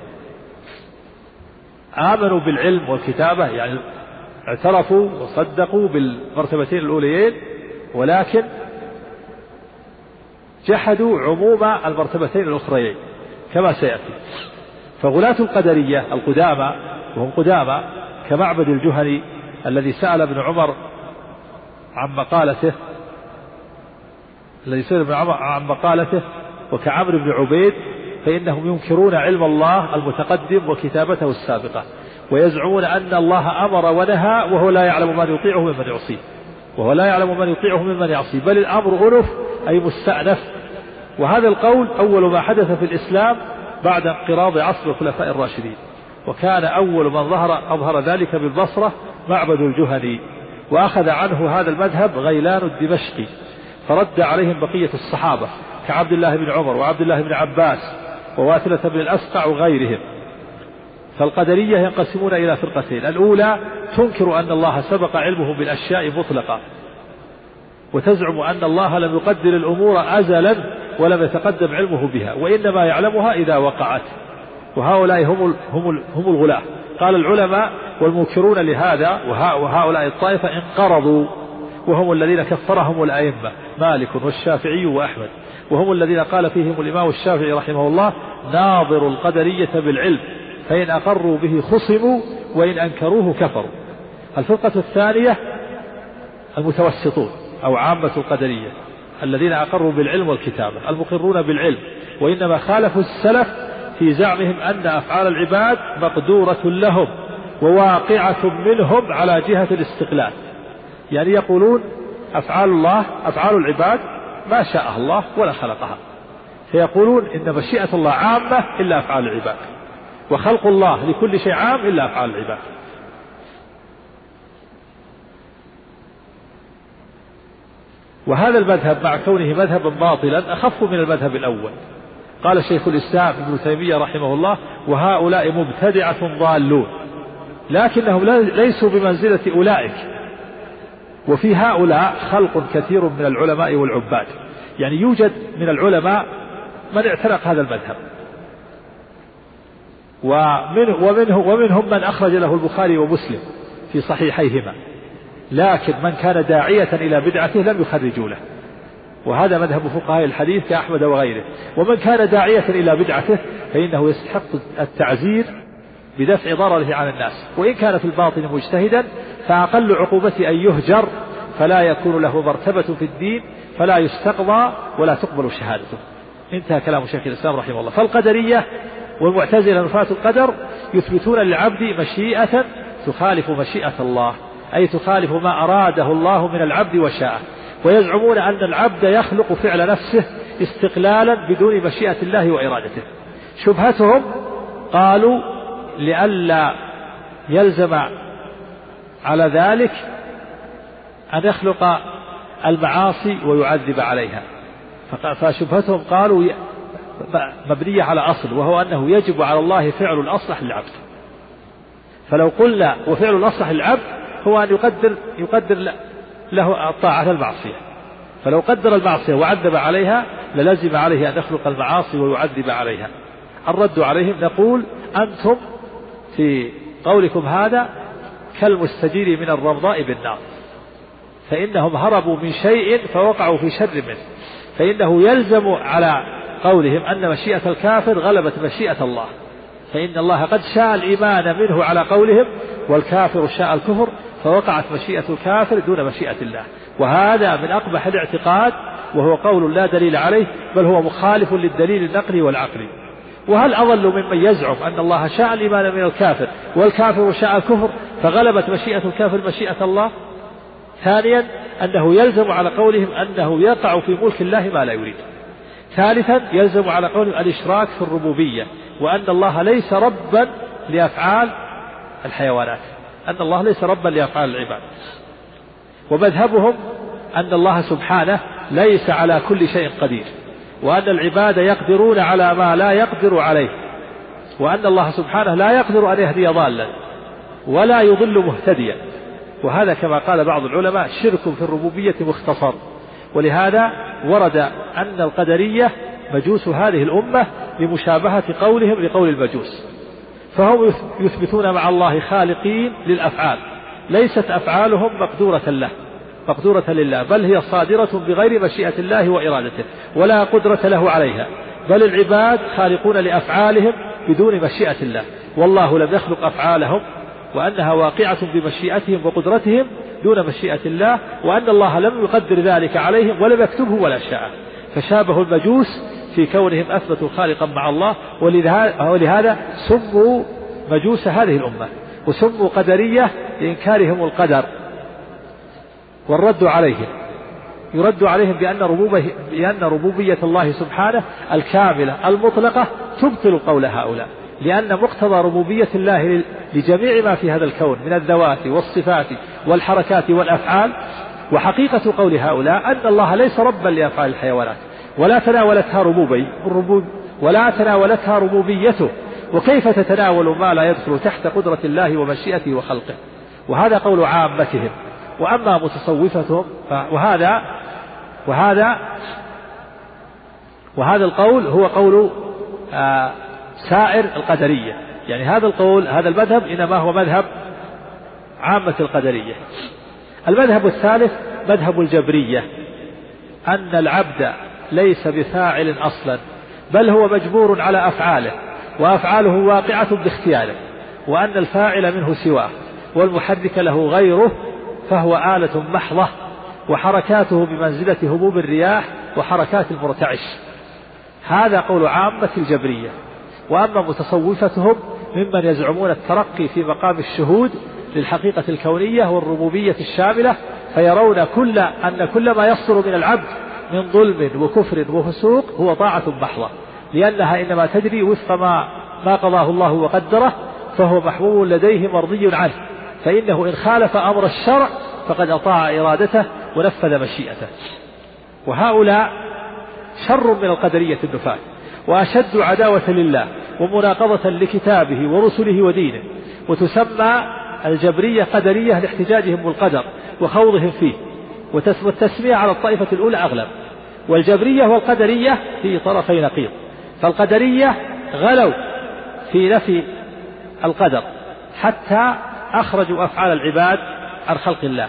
S1: آمنوا بالعلم والكتابة يعني اعترفوا وصدقوا بالمرتبتين الأوليين ولكن جحدوا عموم المرتبتين الأخريين كما سيأتي فغلاة القدرية القدامى وهم قدامى كمعبد الجهني الذي سأل ابن عمر عن مقالته الذي سأل ابن عمر عن مقالته وكعمرو بن عبيد فإنهم ينكرون علم الله المتقدم وكتابته السابقة ويزعمون أن الله أمر ونهى وهو لا يعلم من يطيعه ممن يعصيه وهو لا يعلم من يطيعه ممن يعصيه بل الأمر أنف أي مستأنف وهذا القول أول ما حدث في الإسلام بعد انقراض عصر الخلفاء الراشدين وكان أول من ظهر أظهر ذلك بالبصرة معبد الجهني وأخذ عنه هذا المذهب غيلان الدمشقي فرد عليهم بقية الصحابة كعبد الله بن عمر وعبد الله بن عباس وواثلة بن الأسقع وغيرهم فالقدرية ينقسمون إلى فرقتين الأولى تنكر أن الله سبق علمه بالأشياء مطلقا وتزعم أن الله لم يقدر الأمور أزلا ولم يتقدم علمه بها وإنما يعلمها إذا وقعت وهؤلاء هم هم هم الغلاة قال العلماء والمنكرون لهذا وهؤلاء الطائفة انقرضوا وهم الذين كفرهم الأئمة مالك والشافعي وأحمد وهم الذين قال فيهم الإمام الشافعي رحمه الله ناظر القدرية بالعلم فإن أقروا به خصموا وإن أنكروه كفروا الفرقة الثانية المتوسطون أو عامة القدرية الذين أقروا بالعلم والكتابة المقرون بالعلم وإنما خالفوا السلف في زعمهم أن أفعال العباد مقدورة لهم وواقعة منهم على جهة الاستقلال يعني يقولون أفعال الله أفعال العباد ما شاء الله ولا خلقها فيقولون إن مشيئة الله عامة إلا أفعال العباد وخلق الله لكل شيء عام إلا أفعال العباد وهذا المذهب مع كونه مذهبا باطلا أخف من المذهب الأول قال شيخ الإسلام ابن تيمية رحمه الله وهؤلاء مبتدعة ضالون لكنهم ليسوا بمنزلة أولئك وفي هؤلاء خلق كثير من العلماء والعباد يعني يوجد من العلماء من اعتنق هذا المذهب ومنه ومنه ومنهم من أخرج له البخاري ومسلم في صحيحيهما لكن من كان داعية إلى بدعته لم يخرجوا له وهذا مذهب فقهاء الحديث كأحمد وغيره ومن كان داعية إلى بدعته فإنه يستحق التعزير بدفع ضرره عن الناس وإن كان في الباطن مجتهدا فأقل عقوبته أن يهجر فلا يكون له مرتبة في الدين فلا يستقضى ولا تقبل شهادته انتهى كلام شيخ الإسلام رحمه الله فالقدرية والمعتزلة نفاة القدر يثبتون للعبد مشيئة تخالف مشيئة الله أي تخالف ما أراده الله من العبد وشاءه ويزعمون أن العبد يخلق فعل نفسه استقلالا بدون مشيئة الله وإرادته شبهتهم قالوا لئلا يلزم على ذلك أن يخلق المعاصي ويعذب عليها فشبهتهم قالوا مبنية على أصل وهو أنه يجب على الله فعل الأصلح للعبد فلو قلنا وفعل الأصلح للعبد هو أن يقدر يقدر له الطاعة المعصية فلو قدر المعصية وعذب عليها للزم عليه أن يخلق المعاصي ويعذب عليها الرد عليهم نقول أنتم في قولكم هذا كالمستجير من الرمضاء بالنار فإنهم هربوا من شيء فوقعوا في شر منه فإنه يلزم على قولهم أن مشيئة الكافر غلبت مشيئة الله فإن الله قد شاء الإيمان منه على قولهم والكافر شاء الكفر فوقعت مشيئة الكافر دون مشيئة الله وهذا من أقبح الاعتقاد وهو قول لا دليل عليه بل هو مخالف للدليل النقلي والعقلي وهل أضل ممن يزعم أن الله شاء الإيمان من الكافر والكافر شاء الكفر فغلبت مشيئة الكافر مشيئة الله ثانيا أنه يلزم على قولهم أنه يقع في ملك الله ما لا يريد ثالثا يلزم على قولهم الإشراك في الربوبية وأن الله ليس ربا لأفعال الحيوانات أن الله ليس ربا لأفعال العباد ومذهبهم أن الله سبحانه ليس على كل شيء قدير وأن العباد يقدرون على ما لا يقدر عليه وأن الله سبحانه لا يقدر أن يهدي ضالا ولا يضل مهتديا وهذا كما قال بعض العلماء شرك في الربوبية مختصر ولهذا ورد أن القدرية مجوس هذه الأمة لمشابهة قولهم لقول المجوس فهم يثبتون مع الله خالقين للأفعال ليست أفعالهم مقدورة له مقدورة لله بل هي صادرة بغير مشيئة الله وإرادته ولا قدرة له عليها بل العباد خالقون لأفعالهم بدون مشيئة الله والله لم يخلق أفعالهم وأنها واقعة بمشيئتهم وقدرتهم دون مشيئة الله وأن الله لم يقدر ذلك عليهم ولم يكتبه ولا شاء فشابه المجوس في كونهم أثبتوا خالقا مع الله ولهذا سموا مجوس هذه الأمة وسموا قدرية لإنكارهم القدر والرد عليهم يرد عليهم بأن ربوبية, بأن ربوبية الله سبحانه الكاملة المطلقة تبطل قول هؤلاء لأن مقتضى ربوبية الله لجميع ما في هذا الكون من الذوات والصفات والحركات والأفعال وحقيقة قول هؤلاء أن الله ليس ربا لأفعال الحيوانات ولا تناولتها ربوبي الربوب ولا تناولتها ربوبيته وكيف تتناول ما لا يدخل تحت قدرة الله ومشيئته وخلقه وهذا قول عامتهم وأما متصوفتهم وهذا وهذا وهذا القول هو قول آه، سائر القدرية يعني هذا القول هذا المذهب إنما هو مذهب عامة القدرية المذهب الثالث مذهب الجبرية أن العبد ليس بفاعل أصلا بل هو مجبور على أفعاله وأفعاله واقعة باختياره وأن الفاعل منه سواه والمحرك له غيره فهو آلة محضة وحركاته بمنزلة هبوب الرياح وحركات المرتعش هذا قول عامة الجبرية وأما متصوفتهم ممن يزعمون الترقي في مقام الشهود للحقيقة الكونية والربوبية الشاملة فيرون كل أن كل ما يصدر من العبد من ظلم وكفر وفسوق هو طاعة محضة لأنها إنما تجري وفق ما ما قضاه الله وقدره فهو محبوب لديه مرضي عنه فإنه إن خالف أمر الشرع فقد أطاع إرادته ونفذ مشيئته وهؤلاء شر من القدرية النفاة وأشد عداوة لله ومناقضة لكتابه ورسله ودينه وتسمى الجبرية قدرية لاحتجاجهم بالقدر وخوضهم فيه والتسمية على الطائفة الأولى أغلب والجبرية والقدرية في طرفي نقيض فالقدرية غلوا في نفي القدر حتى أخرجوا أفعال العباد عن خلق الله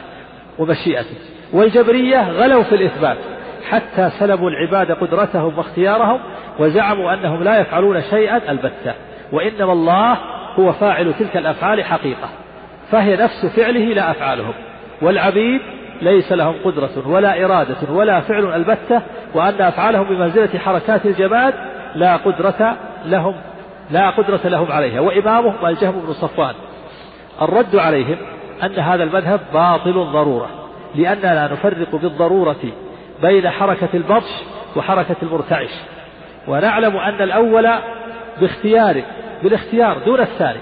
S1: ومشيئته والجبرية غلوا في الإثبات حتى سلبوا العباد قدرتهم واختيارهم وزعموا أنهم لا يفعلون شيئا البتة وإنما الله هو فاعل تلك الأفعال حقيقة فهي نفس فعله لا أفعالهم والعبيد ليس لهم قدرة ولا إرادة ولا فعل البتة وأن أفعالهم بمنزلة حركات الجماد لا قدرة لهم لا قدرة لهم عليها وإمامهم الجهم بن صفوان الرد عليهم أن هذا المذهب باطل ضرورة لأننا نفرق بالضرورة بين حركة البطش وحركة المرتعش ونعلم أن الأول باختيار بالاختيار دون الثاني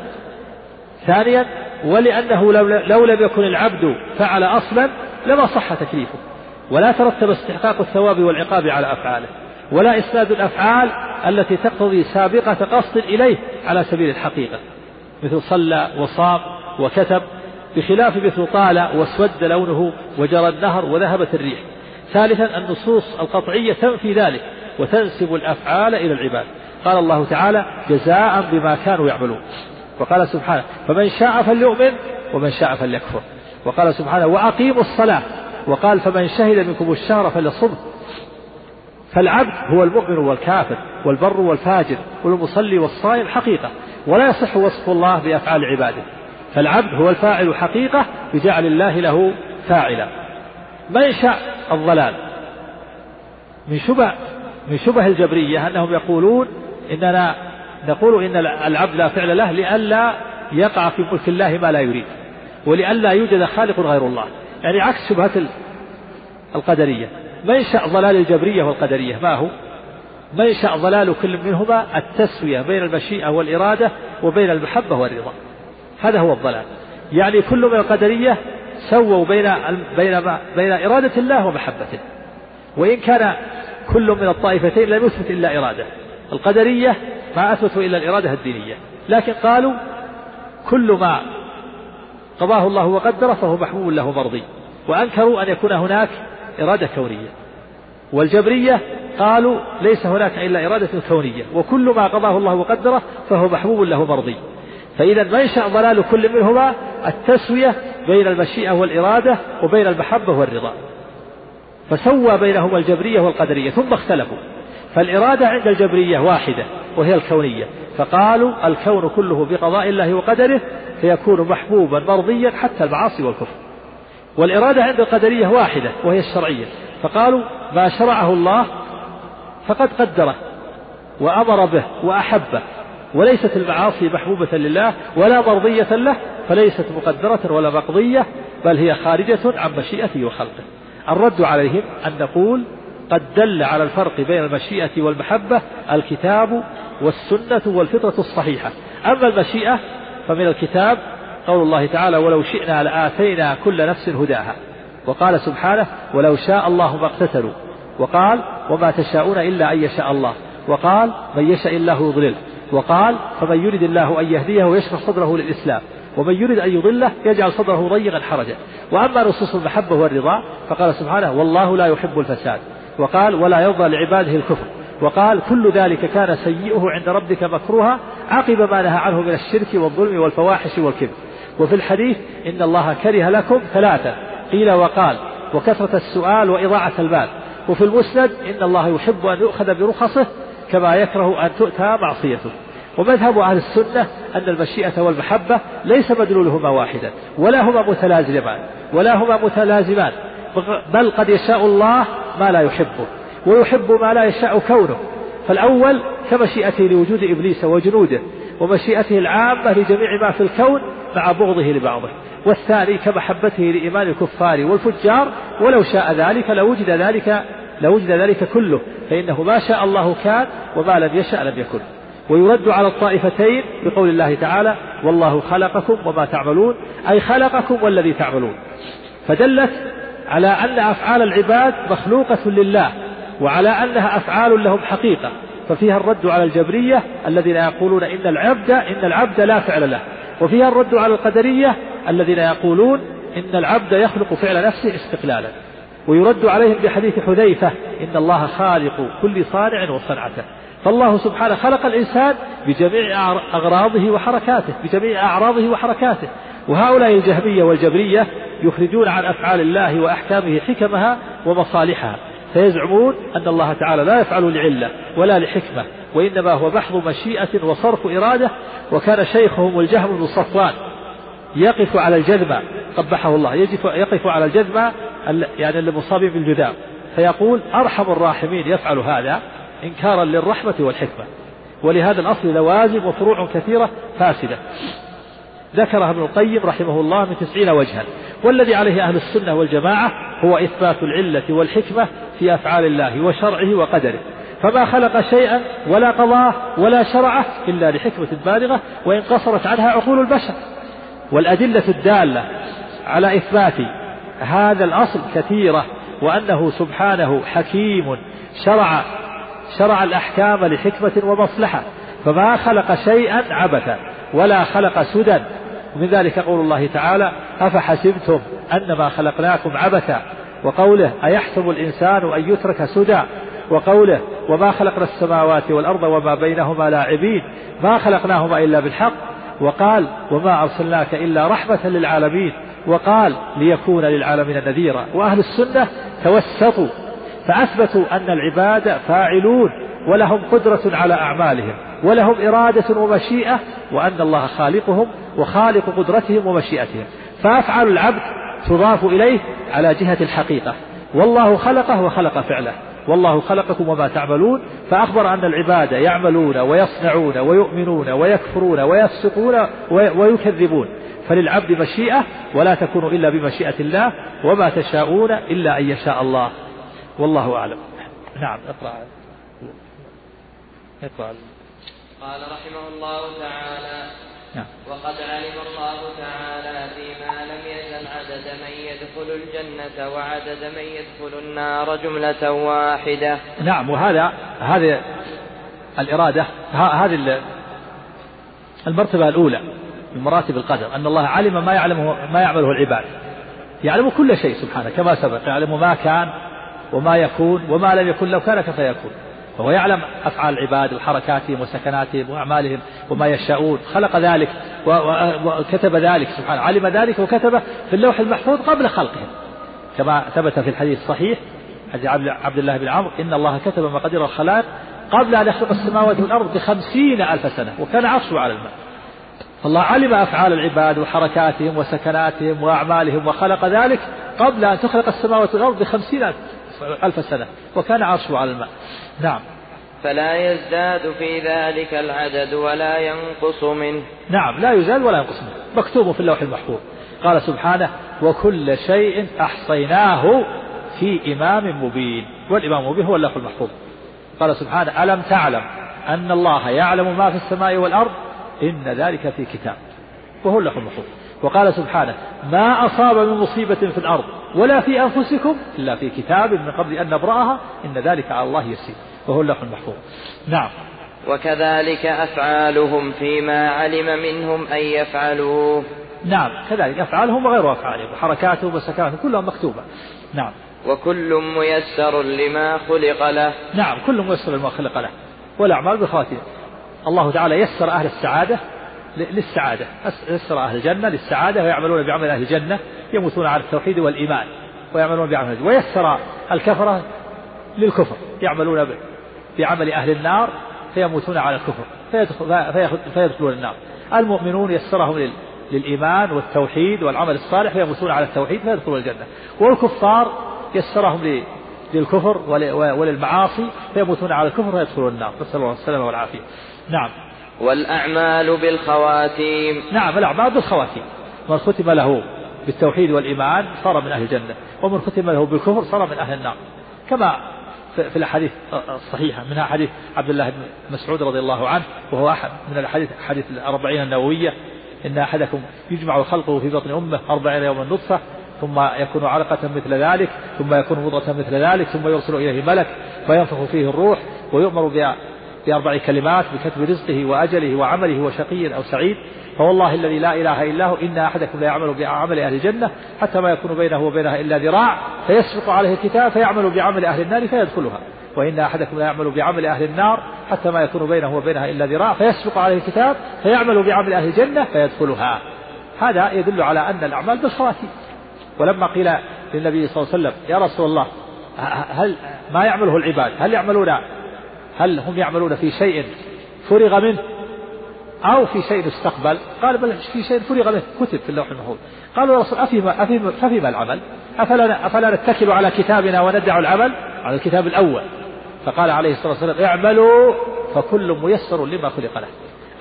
S1: ثانيا ولأنه لو لم يكن العبد فعل أصلا لما صح تكليفه ولا ترتب استحقاق الثواب والعقاب على أفعاله ولا إسناد الأفعال التي تقتضي سابقة قصد إليه على سبيل الحقيقة مثل صلى وصام وكتب بخلاف مثل طال واسود لونه وجرى النهر وذهبت الريح ثالثا النصوص القطعية تنفي ذلك وتنسب الأفعال إلى العباد قال الله تعالى جزاء بما كانوا يعملون وقال سبحانه فمن شاء فليؤمن ومن شاء فليكفر وقال سبحانه وأقيموا الصلاة وقال فمن شهد منكم الشهر فليصم فالعبد هو المؤمن والكافر والبر والفاجر والمصلي والصائم حقيقة ولا يصح وصف الله بأفعال عباده فالعبد هو الفاعل حقيقة بجعل الله له فاعلا منشأ الضلال من شبه من شبه الجبرية أنهم يقولون إننا نقول إن العبد لا فعل له لئلا يقع في ملك الله ما لا يريد ولئلا يوجد خالق غير الله يعني عكس شبهة القدرية منشأ ضلال الجبرية والقدرية ما هو منشأ ضلال كل منهما التسوية بين المشيئة والإرادة وبين المحبة والرضا هذا هو الضلال يعني كل من القدرية سووا بين بين بين إرادة الله ومحبته وإن كان كل من الطائفتين لم يثبت إلا إرادة القدرية ما أثبتوا إلا الإرادة الدينية لكن قالوا كل ما قضاه الله وقدره فهو محبوب له مرضي وأنكروا أن يكون هناك إرادة كونية والجبرية قالوا ليس هناك إلا إرادة كونية وكل ما قضاه الله وقدره فهو محبوب له مرضي فإذا منشأ ضلال كل منهما التسوية بين المشيئة والإرادة وبين المحبة والرضا فسوى بينهما الجبرية والقدرية ثم اختلفوا فالإرادة عند الجبرية واحدة وهي الكونية فقالوا الكون كله بقضاء الله وقدره فيكون محبوبا مرضيا حتى المعاصي والكفر والإرادة عند القدرية واحدة وهي الشرعية فقالوا ما شرعه الله فقد قدره وأمر به وأحبه وليست المعاصي محبوبة لله ولا مرضية له فليست مقدرة ولا مقضية بل هي خارجة عن مشيئته وخلقه الرد عليهم أن نقول قد دل على الفرق بين المشيئة والمحبة الكتاب والسنة والفطرة الصحيحة أما المشيئة فمن الكتاب قول الله تعالى ولو شئنا لآتينا كل نفس هداها وقال سبحانه ولو شاء الله ما اقتتلوا وقال وما تشاءون إلا أن يشاء الله وقال من يشاء الله يضلله وقال فمن يرد الله أن يهديه ويشرح صدره للإسلام ومن يرد أن يضله يجعل صدره ضيقا حرجا وأما نصوص المحبة والرضا فقال سبحانه والله لا يحب الفساد وقال ولا يرضى لعباده الكفر وقال كل ذلك كان سيئه عند ربك مكروها عقب ما نهى عنه من الشرك والظلم والفواحش والكذب وفي الحديث إن الله كره لكم ثلاثة قيل وقال وكثرة السؤال وإضاعة المال وفي المسند إن الله يحب أن يؤخذ برخصه كما يكره أن تؤتى معصيته ومذهب أهل السنة أن المشيئة والمحبة ليس مدلولهما واحدا ولا هما متلازمان ولا هما متلازمان بل قد يشاء الله ما لا يحبه ويحب ما لا يشاء كونه فالأول كمشيئته لوجود إبليس وجنوده ومشيئته العامة لجميع ما في الكون مع بغضه لبعضه والثاني كمحبته لإيمان الكفار والفجار ولو شاء ذلك لوجد ذلك لوجد ذلك كله فإنه ما شاء الله كان وما لم يشأ لم يكن ويرد على الطائفتين بقول الله تعالى والله خلقكم وما تعملون أي خلقكم والذي تعملون فدلت على أن أفعال العباد مخلوقة لله وعلى أنها أفعال لهم حقيقة ففيها الرد على الجبرية الذين يقولون إن العبد إن العبد لا فعل له وفيها الرد على القدرية الذين يقولون إن العبد يخلق فعل نفسه استقلالا ويرد عليهم بحديث حذيفة إن الله خالق كل صانع وصنعته فالله سبحانه خلق الإنسان بجميع أغراضه وحركاته بجميع أعراضه وحركاته وهؤلاء الجهمية والجبرية يخرجون عن أفعال الله وأحكامه حكمها ومصالحها فيزعمون أن الله تعالى لا يفعل لعلة ولا لحكمة وإنما هو محض مشيئة وصرف إرادة وكان شيخهم الجهم بن صفوان يقف على الجذبة قبحه الله يقف على الجذبة يعني المصاب بالجذام فيقول أرحم الراحمين يفعل هذا إنكارا للرحمة والحكمة ولهذا الأصل لوازم وفروع كثيرة فاسدة ذكرها ابن القيم رحمه الله من تسعين وجها والذي عليه أهل السنة والجماعة هو إثبات العلة والحكمة في أفعال الله وشرعه وقدره فما خلق شيئا ولا قضاه ولا شرعه إلا لحكمة بالغة وإن قصرت عنها عقول البشر والأدلة الدالة على إثبات هذا الأصل كثيرة وأنه سبحانه حكيم شرع شرع الأحكام لحكمة ومصلحة فما خلق شيئا عبثا ولا خلق سدى ومن ذلك قول الله تعالى أفحسبتم أنما خلقناكم عبثا وقوله أيحسب الإنسان أن يترك سدى وقوله وما خلقنا السماوات والأرض وما بينهما لاعبين ما خلقناهما إلا بالحق وقال وما أرسلناك إلا رحمة للعالمين وقال ليكون للعالمين نذيرا وأهل السنة توسطوا فأثبتوا أن العباد فاعلون ولهم قدرة على أعمالهم ولهم إرادة ومشيئة وأن الله خالقهم وخالق قدرتهم ومشيئتهم فأفعال العبد تضاف إليه على جهة الحقيقة والله خلقه وخلق فعله والله خلقكم وما تعملون فأخبر أن العباد يعملون ويصنعون ويؤمنون ويكفرون ويفسقون ويكذبون فللعبد مشيئة ولا تكون إلا بمشيئة الله وما تشاءون إلا أن يشاء الله والله أعلم نعم اقرأ اقرأ قال رحمه الله تعالى نعم. وقد علم الله تعالى فيما لم يزل عدد من يدخل الجنة وعدد من يدخل النار جملة واحدة نعم وهذا هذه الإرادة هذه المرتبة الأولى من مراتب القدر أن الله علم ما يعلمه ما يعمله العباد يعلم كل شيء سبحانه كما سبق يعلم ما كان وما يكون وما لم يكن لو كان يكون فهو يعلم أفعال العباد وحركاتهم وسكناتهم وأعمالهم وما يشاءون خلق ذلك وكتب ذلك سبحانه علم ذلك وكتبه في اللوح المحفوظ قبل خلقهم كما ثبت في الحديث الصحيح حديث عبد الله بن عمرو إن الله كتب مقادير الخلائق قبل أن يخلق السماوات والأرض بخمسين ألف سنة وكان عرشه على الماء فالله علم أفعال العباد وحركاتهم وسكناتهم وأعمالهم وخلق ذلك قبل أن تخلق السماوات والأرض بخمسين ألف ألف سنة وكان عرشه على الماء نعم فلا يزداد في ذلك العدد ولا ينقص منه نعم لا يزال ولا ينقص منه مكتوب في اللوح المحفوظ قال سبحانه وكل شيء أحصيناه في إمام مبين والإمام مبين هو اللوح المحفوظ قال سبحانه ألم تعلم أن الله يعلم ما في السماء والأرض إن ذلك في كتاب وهو اللوح المحفوظ وقال سبحانه ما أصاب من مصيبة في الأرض ولا في أنفسكم إلا في كتاب من قبل أن نبرأها إن ذلك على الله يسير وهو اللوح المحفوظ نعم وكذلك أفعالهم فيما علم منهم أن يفعلوه نعم كذلك أفعالهم وغير أفعالهم وحركاتهم وسكناتهم كلها مكتوبة نعم وكل ميسر لما خلق له نعم كل ميسر لما خلق له والأعمال بخاتمة الله تعالى يسر أهل السعادة للسعادة يسر أهل الجنة للسعادة ويعملون بعمل أهل الجنة يموتون على التوحيد والإيمان ويعملون بعمل ويسر الكفرة للكفر يعملون بعمل أهل النار فيموتون على الكفر فيدخلون النار المؤمنون يسرهم للإيمان والتوحيد والعمل الصالح فيموتون على التوحيد فيدخلون الجنة والكفار يسرهم للكفر وللمعاصي فيموتون على الكفر فيدخلون النار نسأل الله السلامة والعافية نعم والأعمال بالخواتيم نعم الأعمال بالخواتيم من ختم له بالتوحيد والإيمان صار من أهل الجنة ومن ختم له بالكفر صار من أهل النار كما في الأحاديث الصحيحة منها حديث عبد الله بن مسعود رضي الله عنه وهو أحد من الأحاديث حديث الأربعين النووية إن أحدكم يجمع خلقه في بطن أمه أربعين يوما نطفة ثم يكون علقة مثل ذلك ثم يكون مضغة مثل ذلك ثم يرسل إليه ملك فينفخ فيه الروح ويؤمر بأربع كلمات بكتب رزقه وأجله وعمله وشقي أو سعيد فوالله الذي لا إله إلا هو إن أحدكم لا يعمل بعمل أهل الجنة حتى ما يكون بينه وبينها إلا ذراع فيسبق عليه الكتاب فيعمل بعمل أهل النار فيدخلها وإن أحدكم لا يعمل بعمل أهل النار حتى ما يكون بينه وبينها إلا ذراع فيسبق عليه الكتاب فيعمل بعمل أهل الجنة فيدخلها هذا يدل على أن الأعمال بالخواتيم ولما قيل للنبي صلى الله عليه وسلم يا رسول الله هل ما يعمله العباد هل يعملون هل هم يعملون في شيء فرغ منه أو في شيء استقبل قال بل في شيء فرغ منه كتب في اللوح المحفوظ قالوا يا رسول أفيما أفيما أفيما العمل أفلا أفلا نتكل على كتابنا وندع العمل على الكتاب الأول فقال عليه الصلاة والسلام اعملوا فكل ميسر لما خلق له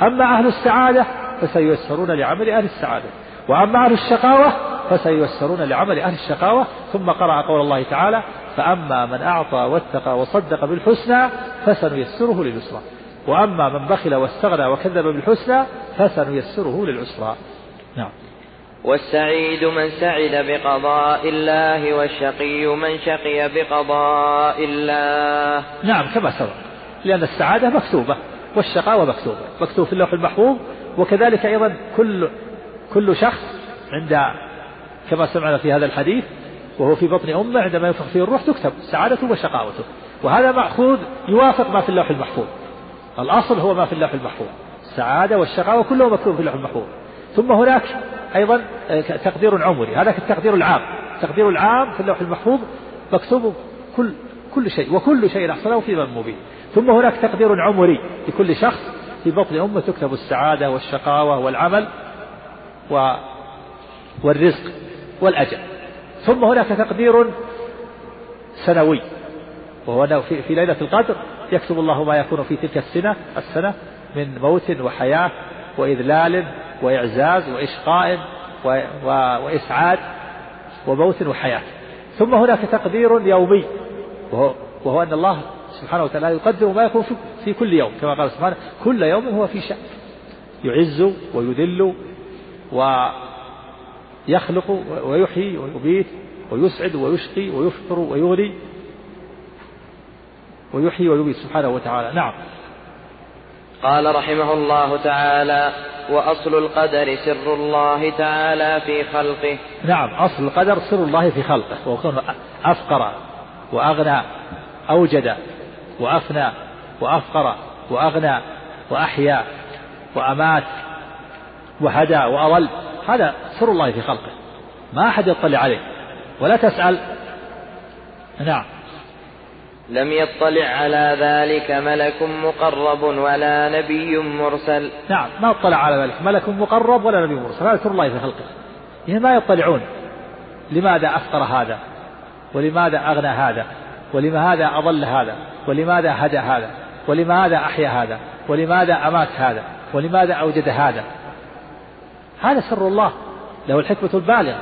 S1: أما أهل السعادة فسييسرون لعمل أهل السعادة وأما أهل الشقاوة فسييسرون لعمل أهل الشقاوة ثم قرأ قول الله تعالى فأما من أعطى واتقى وصدق بالحسنى فسنيسره لليسرى وأما من بخل واستغنى وكذب بالحسنى فسنيسره للعسرى نعم والسعيد من سعد بقضاء الله والشقي من شقي بقضاء الله نعم كما سبق لأن السعادة مكتوبة والشقاوة مكتوبة مكتوب في اللوح المحفوظ وكذلك أيضا كل كل شخص عند كما سمعنا في هذا الحديث وهو في بطن أمه عندما ينفخ فيه الروح تكتب سعادته وشقاوته وهذا مأخوذ يوافق ما في اللوح المحفوظ الأصل هو ما في اللوح المحفوظ السعادة والشقاوة كله مكتوب في اللوح المحفوظ ثم هناك أيضا آه، تقدير عمري هذا التقدير العام التقدير العام في اللوح المحفوظ مكتوب كل كل شيء وكل شيء أحصله في من مبين ثم هناك تقدير عمري لكل شخص في بطن أمه تكتب السعادة والشقاوة والعمل و والرزق والأجل ثم هناك تقدير سنوي وهو أنه في, في ليلة القدر يكتب الله ما يكون في تلك السنة السنة من موت وحياة وإذلال وإعزاز وإشقاء وإسعاد وموت وحياة ثم هناك تقدير يومي وهو, وهو أن الله سبحانه وتعالى يقدر ما يكون في كل يوم كما قال سبحانه كل يوم هو في شأن يعز ويذل و... يخلق ويحيي ويبيت ويسعد ويشقي ويفقر ويغني ويحيي ويبيت سبحانه وتعالى نعم قال رحمه الله تعالى وأصل القدر سر الله تعالى في خلقه نعم أصل القدر سر الله في خلقه وكون أفقر وأغنى أوجد وأفنى وأفقر وأغنى وأحيا وأمات وهدى وأضل هذا سر الله في خلقه ما أحد يطلع عليه ولا تسأل نعم لم يطلع على ذلك ملك مقرب ولا نبي مرسل نعم ما اطلع على ذلك ملك مقرب ولا نبي مرسل هذا سر الله في خلقه يعني ما يطلعون لماذا أفقر هذا ولماذا أغنى هذا ولماذا أضل هذا ولماذا هدى هذا ولماذا أحيا هذا ولماذا أمات هذا ولماذا أوجد هذا هذا سر الله له الحكمة البالغة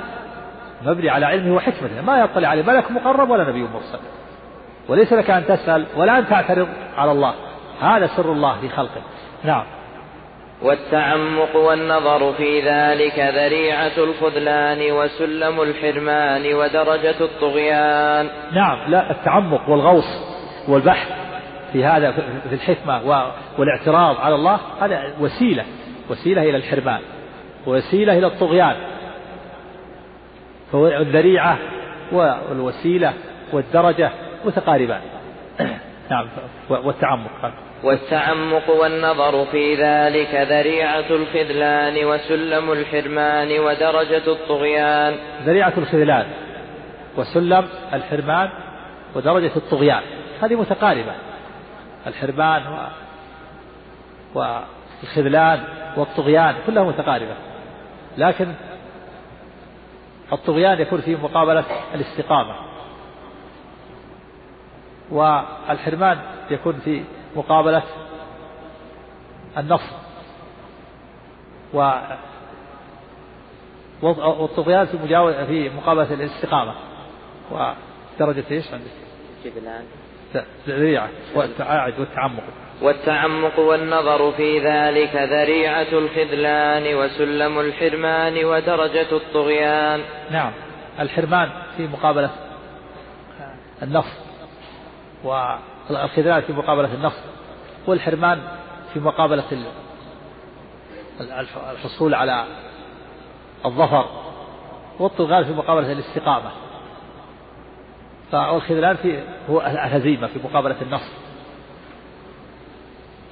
S1: مبني على علمه وحكمته ما يطلع عليه ملك مقرب ولا نبي مرسل وليس لك أن تسأل ولا أن تعترض على الله هذا سر الله في خلقه نعم والتعمق والنظر في ذلك ذريعة الخذلان وسلم الحرمان ودرجة الطغيان نعم لا التعمق والغوص والبحث في هذا في الحكمة والاعتراض على الله هذا وسيلة وسيلة إلى الحرمان وسيلة إلى الطغيان الذريعة والوسيلة والدرجة متقاربان نعم والتعمق والتعمق والنظر في ذلك ذريعة الخذلان وسلم الحرمان ودرجة الطغيان ذريعة الخذلان وسلم الحرمان ودرجة الطغيان هذه متقاربة الحرمان والخذلان والطغيان كلها متقاربة لكن الطغيان يكون فيه مقابلة الاستقامة والحرمان يكون في مقابلة النصر و والطغيان في مجاوة في مقابلة الاستقامة ودرجة ايش عندك؟
S4: ذريعة والتعاعد والتعمق والتعمق والنظر في ذلك ذريعة الخذلان وسلم الحرمان ودرجة الطغيان
S1: نعم الحرمان في مقابلة النص والخذلان في مقابلة النص والحرمان في مقابلة الحصول على الظفر والطغيان في مقابلة الاستقامة والخذلان في هو الهزيمة في مقابلة النصر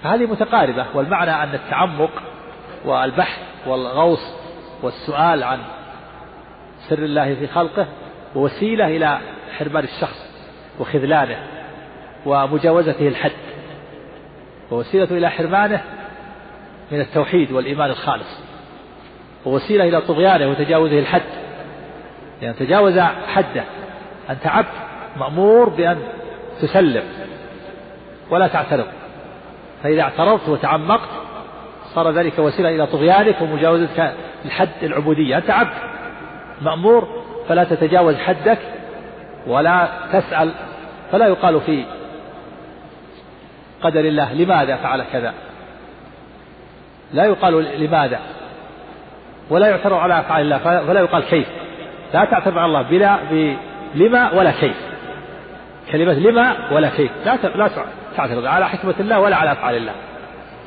S1: فهذه متقاربة والمعنى أن التعمق والبحث والغوص والسؤال عن سر الله في خلقه ووسيلة إلى حرمان الشخص وخذلانه ومجاوزته الحد ووسيلة إلى حرمانه من التوحيد والإيمان الخالص ووسيلة إلى طغيانه وتجاوزه الحد لأن يعني تجاوز حده أنت عبد مأمور بأن تسلم ولا تعترض فإذا اعترضت وتعمقت صار ذلك وسيلة إلى طغيانك ومجاوزتك لحد العبودية أنت عبد مأمور فلا تتجاوز حدك ولا تسأل فلا يقال في قدر الله لماذا فعل كذا لا يقال لماذا ولا يعترض على أفعال الله فلا يقال كيف لا تعترض على الله بلا لما ولا كيف كلمة لما ولا كيف لا لا تعترض على حكمة الله ولا على أفعال الله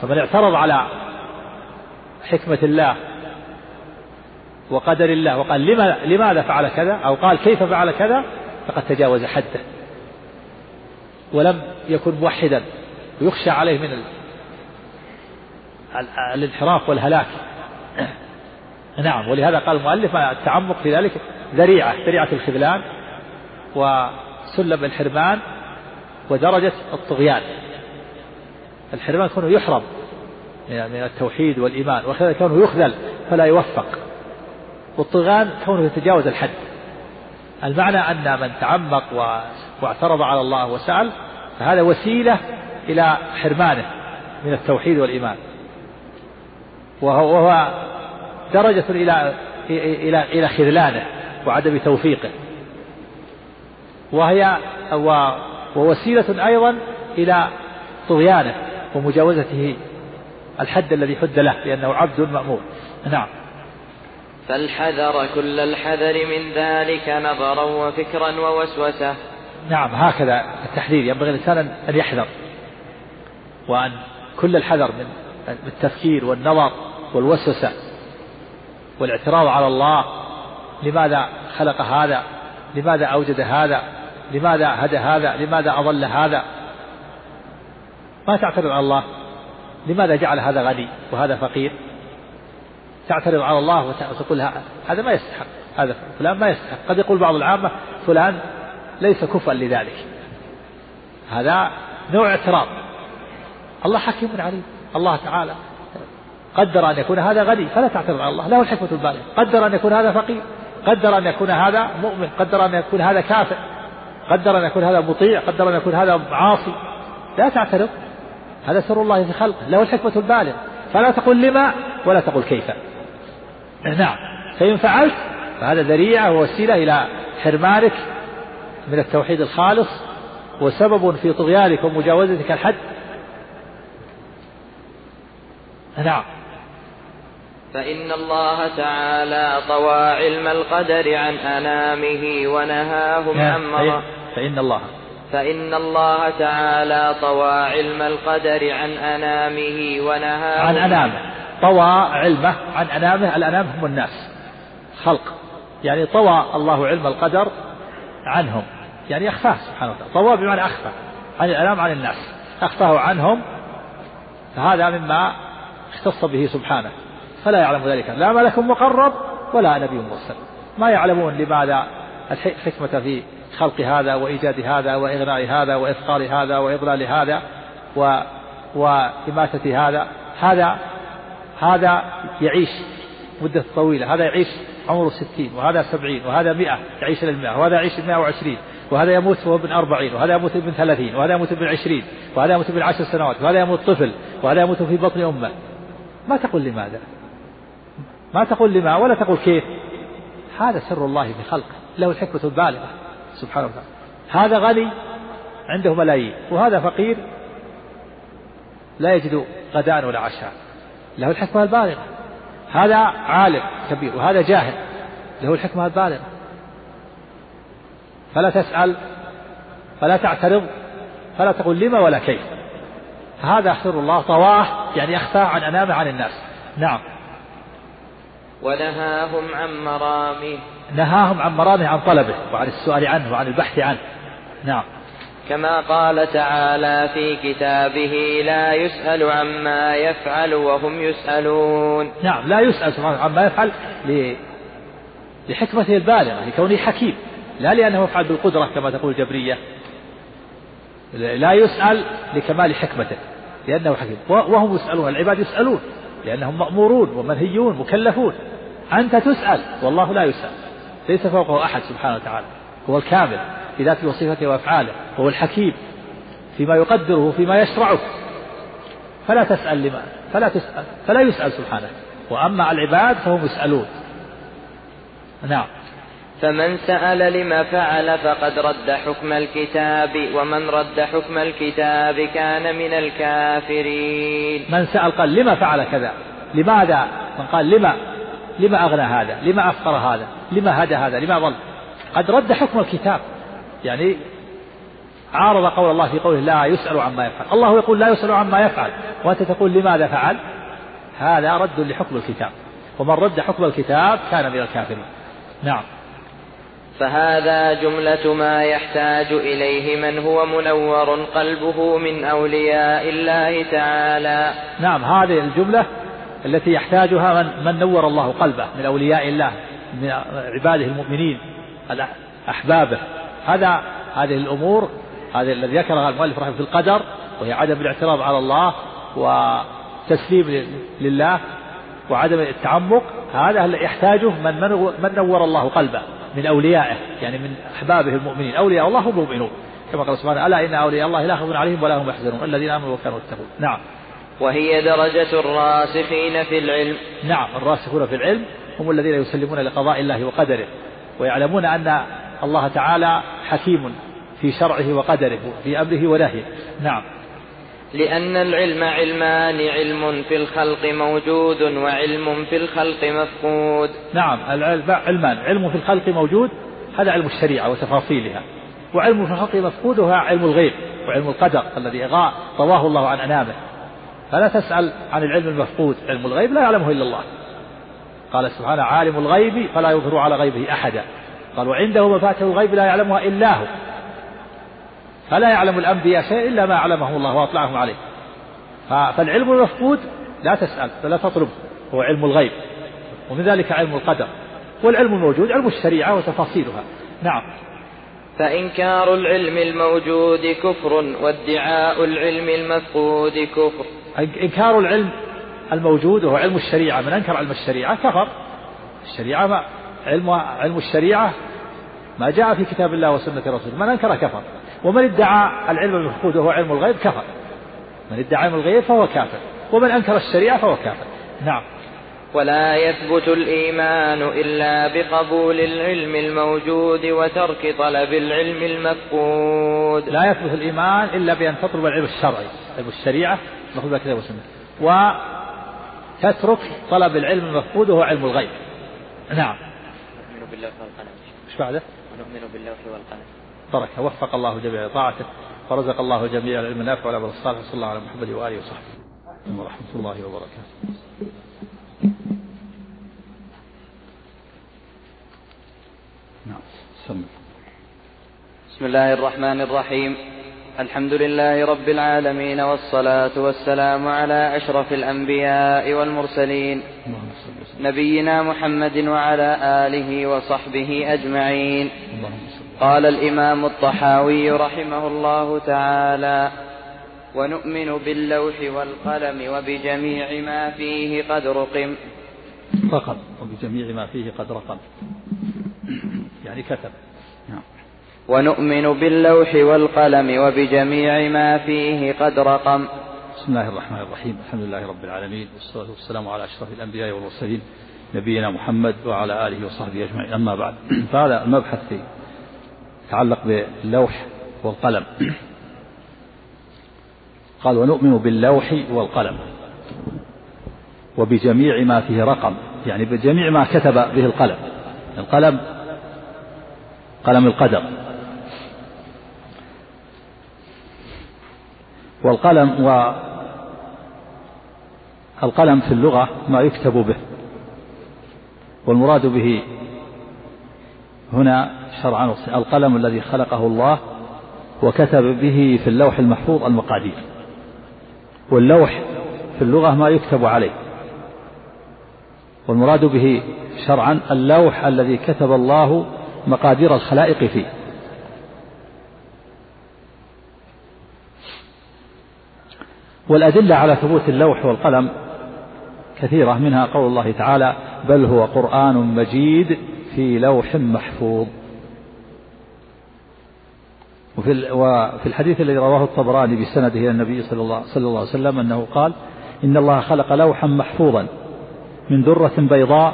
S1: فمن اعترض على حكمة الله وقدر الله وقال لما لماذا فعل كذا أو قال كيف فعل كذا فقد تجاوز حده ولم يكن موحدا ويخشى عليه من الانحراف والهلاك نعم ولهذا قال المؤلف التعمق في ذلك ذريعة ذريعة الخذلان و سلم الحرمان ودرجة الطغيان الحرمان كونه يحرم من التوحيد والإيمان وكذلك كونه يخذل فلا يوفق والطغيان كونه يتجاوز الحد المعنى أن من تعمق واعترض على الله وسأل فهذا وسيلة إلى حرمانه من التوحيد والإيمان وهو درجة إلى إلى إلى خذلانه وعدم توفيقه وهي ووسيلة أيضا إلى طغيانه ومجاوزته الحد الذي حد له لأنه عبد مأمور نعم فالحذر كل الحذر من ذلك نظرا وفكرا ووسوسة نعم هكذا التحذير ينبغي الإنسان أن يحذر وأن كل الحذر من التفكير والنظر والوسوسة والاعتراض على الله لماذا خلق هذا لماذا أوجد هذا لماذا هدى هذا لماذا أضل هذا ما تعترض على الله لماذا جعل هذا غني وهذا فقير تعترض على الله وتقول هذا ما يستحق هذا فلان ما يستحق قد يقول بعض العامة فلان ليس كفا لذلك هذا نوع اعتراض الله حكيم عليم الله تعالى قدر أن يكون هذا غني فلا تعترض على الله له الحكمة البالغة قدر أن يكون هذا فقير قدر أن يكون هذا مؤمن قدر أن يكون هذا كافر قدر أن يكون هذا مطيع قدر أن يكون هذا عاصي لا تعترض هذا سر الله في خلقه له الحكمة البالغة فلا تقل لما ولا تقل كيف نعم فإن فعلت فهذا ذريعة ووسيلة إلى حرمانك من التوحيد الخالص وسبب في طغيانك ومجاوزتك الحد نعم فإن الله تعالى طوى علم القدر عن أنامه ونهاهم عن نعم، فإن الله فإن الله تعالى طوى علم القدر عن أنامه ونهاهم عن أنامه طوى علمه عن أنامه الأنام هم الناس خلق يعني طوى الله علم القدر عنهم يعني أخفاه سبحانه وتعالى طوى بمعنى أخفى عن الأنام عن الناس أخفاه عنهم فهذا مما اختص به سبحانه فلا يعلم ذلك لا ملك مقرب ولا نبي مرسل ما يعلمون لماذا الحكمة في خلق هذا وإيجاد هذا وإغناء هذا وإثقال هذا وإضلال هذا و وإماتة هذا هذا هذا يعيش مدة طويلة هذا يعيش عمره ستين وهذا سبعين وهذا مئة يعيش إلى المئة وهذا يعيش مئة وعشرين وهذا يموت وهو ابن أربعين وهذا يموت ابن ثلاثين وهذا يموت ابن عشرين وهذا يموت ابن عشر سنوات وهذا يموت طفل وهذا يموت في بطن أمه ما تقول لماذا ما تقول لما ولا تقول كيف هذا سر الله في خلقه له الحكمة البالغة سبحانه وتعالى هذا غني عنده ملايين وهذا فقير لا يجد غداء ولا عشاء له الحكمة البالغة هذا عالم كبير وهذا جاهل له الحكمة البالغة فلا تسأل فلا تعترض فلا تقول لما ولا كيف هذا سر الله طواه يعني أخفاه عن أنامه عن الناس نعم
S4: ونهاهم عن مرامه
S1: نهاهم عن مرامه عن طلبه وعن السؤال عنه وعن البحث عنه نعم
S4: كما قال تعالى في كتابه لا يسأل عما يفعل وهم يسألون
S1: نعم لا يسأل سبحانه عما يفعل لحكمته البالغة لكونه حكيم لا لأنه يفعل بالقدرة كما تقول الجبرية لا يسأل لكمال حكمته لأنه حكيم وهم يسألون العباد يسألون لأنهم مأمورون ومنهيون مكلفون أنت تسأل والله لا يسأل ليس فوقه أحد سبحانه وتعالى هو الكامل في ذاته وصفته وأفعاله هو الحكيم فيما يقدره فيما يشرعه فلا تسأل لما فلا تسأل فلا يسأل سبحانه وأما العباد فهم يسألون نعم
S4: فمن سأل لما فعل فقد رد حكم الكتاب ومن رد حكم الكتاب كان من الكافرين
S1: من سأل قال لما فعل كذا لماذا من قال لما لما أغنى هذا لما أفقر هذا لما هدى هذا لما ضل قد رد حكم الكتاب يعني عارض قول الله في قوله لا يسأل عما يفعل الله يقول لا يسأل عما يفعل وأنت تقول لماذا فعل هذا رد لحكم الكتاب ومن رد حكم الكتاب كان من الكافرين نعم
S4: فهذا جملة ما يحتاج إليه من هو منور قلبه من أولياء الله تعالى
S1: نعم هذه الجملة التي يحتاجها من, من نور الله قلبه من أولياء الله من عباده المؤمنين أحبابه هذا هذه الأمور هذا الذي ذكرها المؤلف رحمه في القدر وهي عدم الاعتراض على الله وتسليم لله وعدم التعمق هذا يحتاجه من من نور الله قلبه من أوليائه يعني من أحبابه المؤمنين أولياء الله هم المؤمنون كما قال سبحانه ألا إن أولياء الله لا خوف عليهم ولا هم يحزنون الذين آمنوا وكانوا يتقون نعم
S4: وهي درجة الراسخين في العلم
S1: نعم الراسخون في العلم هم الذين يسلمون لقضاء الله وقدره ويعلمون أن الله تعالى حكيم في شرعه وقدره في أمره ونهيه نعم
S4: لأن العلم علمان علم في الخلق موجود وعلم في الخلق مفقود
S1: نعم العلم علمان علم في الخلق موجود هذا علم الشريعة وتفاصيلها وعلم في الخلق مفقود وهو علم الغيب وعلم القدر الذي غاء رواه الله عن أنامه فلا تسأل عن العلم المفقود علم الغيب لا يعلمه إلا الله قال سبحانه عالم الغيب فلا يظهر على غيبه أحدا قال وعنده مفاتيح الغيب لا يعلمها إلا هو فلا يعلم الأنبياء شيء إلا ما علمه الله وأطلعهم عليه فالعلم المفقود لا تسأل فلا تطلب هو علم الغيب ومن ذلك علم القدر والعلم الموجود علم الشريعة وتفاصيلها نعم
S4: فإنكار العلم الموجود كفر وادعاء العلم المفقود كفر
S1: إنكار العلم الموجود وهو علم الشريعة من أنكر علم الشريعة كفر الشريعة ما علم علم الشريعة ما جاء في كتاب الله وسنة رسوله من أنكر كفر ومن ادعى العلم المفقود وهو علم الغيب كفر من ادعى علم الغيب فهو كافر ومن أنكر الشريعة فهو كافر نعم
S4: ولا يثبت الإيمان إلا بقبول العلم الموجود وترك طلب العلم المفقود
S1: لا يثبت الإيمان إلا بأن تطلب العلم الشرعي علم الشريعة مأخوذ كتاب وسنة وتترك طلب العلم المفقود وهو علم الغيب نعم نؤمن بالله والقلم ايش بعده؟ ونؤمن بالله والقلم بركة وفق الله جميع طاعته ورزق الله جميع العلم النافع والعمل الصالح صلى الله على محمد واله وصحبه ورحمه الله وبركاته نعم سمي.
S4: بسم الله الرحمن الرحيم الحمد لله رب العالمين والصلاة والسلام على أشرف الأنبياء والمرسلين نبينا محمد وعلى آله وصحبه أجمعين قال الإمام الطحاوي رحمه الله تعالى ونؤمن باللوح والقلم وبجميع ما فيه قد رقم
S1: فقط وبجميع ما فيه قد رقم يعني كتب نعم
S4: ونؤمن باللوح والقلم وبجميع ما فيه قد رقم
S1: بسم الله الرحمن الرحيم الحمد لله رب العالمين والصلاة والسلام على أشرف الأنبياء والمرسلين نبينا محمد وعلى آله وصحبه أجمعين أما بعد فهذا المبحث يتعلق باللوح والقلم قال ونؤمن باللوح والقلم وبجميع ما فيه رقم يعني بجميع ما كتب به القلم القلم قلم القدر والقلم و القلم في اللغة ما يكتب به والمراد به هنا شرعا القلم الذي خلقه الله وكتب به في اللوح المحفوظ المقادير واللوح في اللغة ما يكتب عليه والمراد به شرعا اللوح الذي كتب الله مقادير الخلائق فيه والأدلة على ثبوت اللوح والقلم كثيرة منها قول الله تعالى بل هو قرآن مجيد في لوح محفوظ وفي وفي الحديث الذي رواه الطبراني بسنده الى النبي صلى الله صلى الله عليه وسلم انه قال: ان الله خلق لوحا محفوظا من دره بيضاء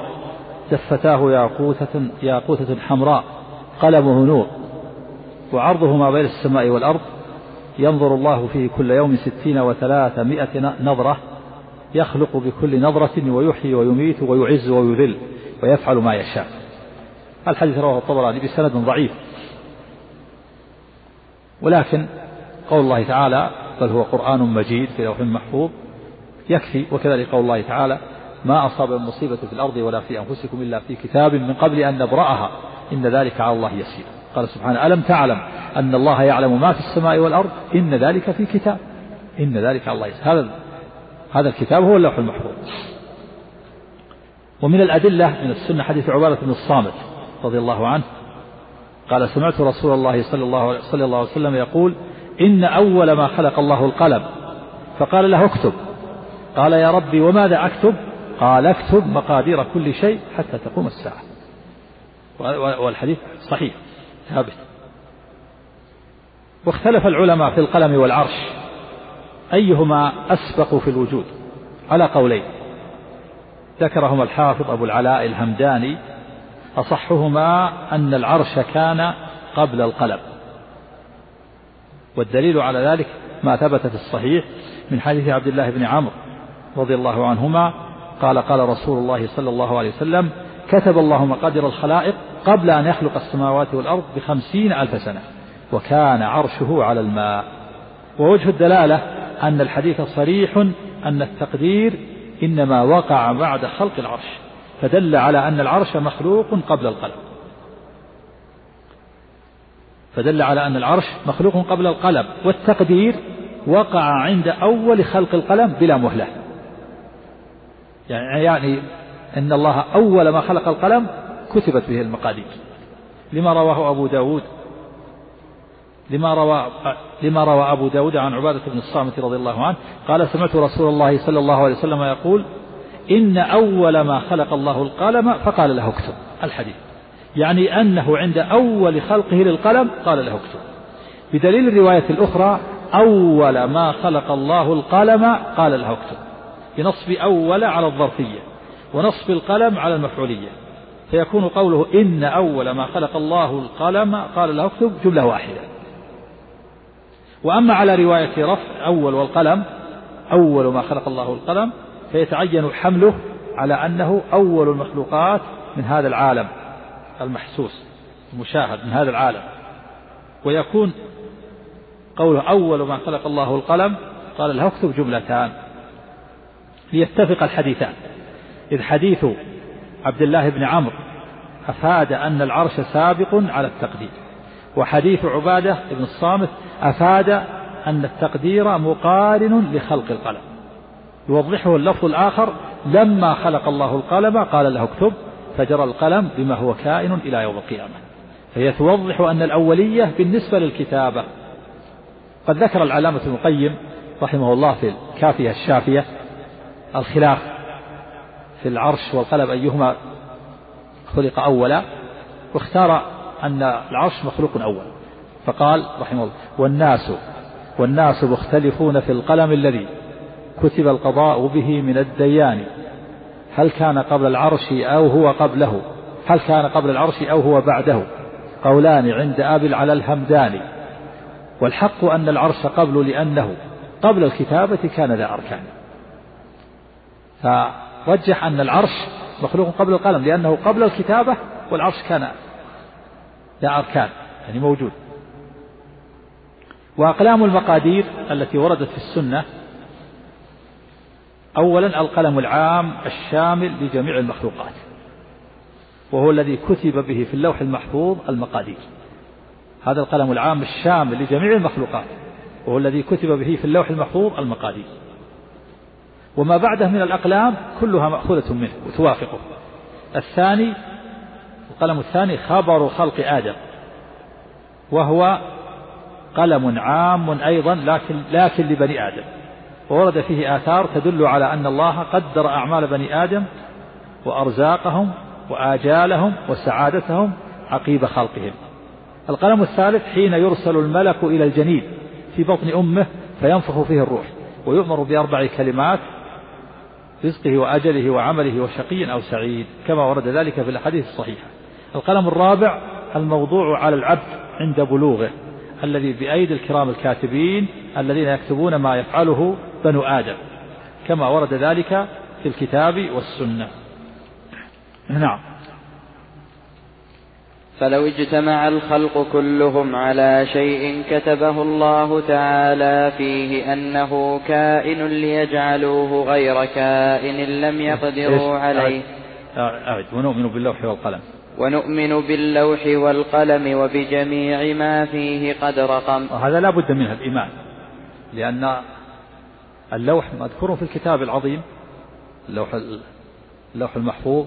S1: دفتاه ياقوتة ياقوتة حمراء قلمه نور وعرضه ما بين السماء والارض ينظر الله فيه كل يوم ستين وثلاثمائة نظرة يخلق بكل نظرة ويحيي ويميت ويعز ويذل ويفعل ما يشاء الحديث رواه الطبراني بسند ضعيف ولكن قول الله تعالى بل هو قرآن مجيد في لوح محفوظ يكفي وكذلك قول الله تعالى ما أصاب من مصيبة في الأرض ولا في أنفسكم إلا في كتاب من قبل أن نبرأها إن ذلك على الله يسير قال سبحانه ألم تعلم أن الله يعلم ما في السماء والأرض إن ذلك في كتاب إن ذلك الله هذا هذا الكتاب هو اللوح المحفوظ ومن الأدلة من السنة حديث عبادة بن الصامت رضي الله عنه قال سمعت رسول الله صلى الله صلى الله عليه وسلم يقول إن أول ما خلق الله القلم فقال له اكتب قال يا ربي وماذا أكتب قال اكتب مقادير كل شيء حتى تقوم الساعة والحديث صحيح ثابت واختلف العلماء في القلم والعرش أيهما أسبق في الوجود على قولين ذكرهما الحافظ أبو العلاء الهمداني أصحهما أن العرش كان قبل القلم والدليل على ذلك ما ثبت في الصحيح من حديث عبد الله بن عمرو رضي الله عنهما قال قال رسول الله صلى الله عليه وسلم كتب الله مقادر الخلائق قبل أن يخلق السماوات والأرض بخمسين ألف سنة وكان عرشه على الماء ووجه الدلالة أن الحديث صريح أن التقدير إنما وقع بعد خلق العرش فدل على أن العرش مخلوق قبل القلم فدل على أن العرش مخلوق قبل القلم والتقدير وقع عند أول خلق القلم بلا مهلة يعني, يعني أن الله أول ما خلق القلم كتبت به المقاليد لما رواه أبو داود لما روى لما روى أبو داود عن عبادة بن الصامت رضي الله عنه قال سمعت رسول الله صلى الله عليه وسلم يقول إن أول ما خلق الله القلم فقال له اكتب الحديث يعني أنه عند أول خلقه للقلم قال له اكتب بدليل الرواية الأخرى أول ما خلق الله القلم قال له اكتب بنصب أول على الظرفية ونصب القلم على المفعولية فيكون قوله إن أول ما خلق الله القلم قال له اكتب جملة واحدة وأما على رواية رفع أول والقلم أول ما خلق الله القلم فيتعين حمله على أنه أول المخلوقات من هذا العالم المحسوس المشاهد من هذا العالم ويكون قوله أول ما خلق الله القلم قال له اكتب جملتان ليتفق الحديثان إذ حديث عبد الله بن عمرو أفاد أن العرش سابق على التقدير وحديث عبادة بن الصامت أفاد أن التقدير مقارن لخلق القلم يوضحه اللفظ الآخر لما خلق الله القلم قال له اكتب فجرى القلم بما هو كائن إلى يوم القيامة فهي توضح أن الأولية بالنسبة للكتابة قد ذكر العلامة ابن القيم رحمه الله في الكافية الشافية الخلاف في العرش والقلم أيهما خلق أولا واختار أن العرش مخلوق أول فقال رحمه الله والناس والناس مختلفون في القلم الذي كتب القضاء به من الديان هل كان قبل العرش أو هو قبله هل كان قبل العرش أو هو بعده قولان عند أبل على الهمدان والحق أن العرش قبل لأنه قبل الكتابة كان ذا أركان رجح أن العرش مخلوق قبل القلم لأنه قبل الكتابة والعرش كان لا أركان يعني موجود وأقلام المقادير التي وردت في السنة أولا القلم العام الشامل لجميع المخلوقات وهو الذي كتب به في اللوح المحفوظ المقادير هذا القلم العام الشامل لجميع المخلوقات وهو الذي كتب به في اللوح المحفوظ المقادير وما بعده من الأقلام كلها مأخوذة منه وتوافقه الثاني القلم الثاني خبر خلق آدم وهو قلم عام أيضا لكن, لكن لبني آدم وورد فيه آثار تدل على أن الله قدر أعمال بني آدم وأرزاقهم وآجالهم وسعادتهم عقيب خلقهم القلم الثالث حين يرسل الملك إلى الجنين في بطن أمه فينفخ فيه الروح ويؤمر بأربع كلمات رزقه وأجله وعمله وشقي أو سعيد كما ورد ذلك في الأحاديث الصحيحة القلم الرابع الموضوع على العبد عند بلوغه الذي بأيدي الكرام الكاتبين الذين يكتبون ما يفعله بنو آدم كما ورد ذلك في الكتاب والسنة نعم
S4: فلو اجتمع الخلق كلهم على شيء كتبه الله تعالى فيه أنه كائن ليجعلوه غير كائن لم يقدروا عليه
S1: أعد ونؤمن باللوح والقلم
S4: ونؤمن باللوح والقلم وبجميع ما فيه قد رقم
S1: وهذا لا بد منه الإيمان لأن اللوح مذكور في الكتاب العظيم اللوح, اللوح المحفوظ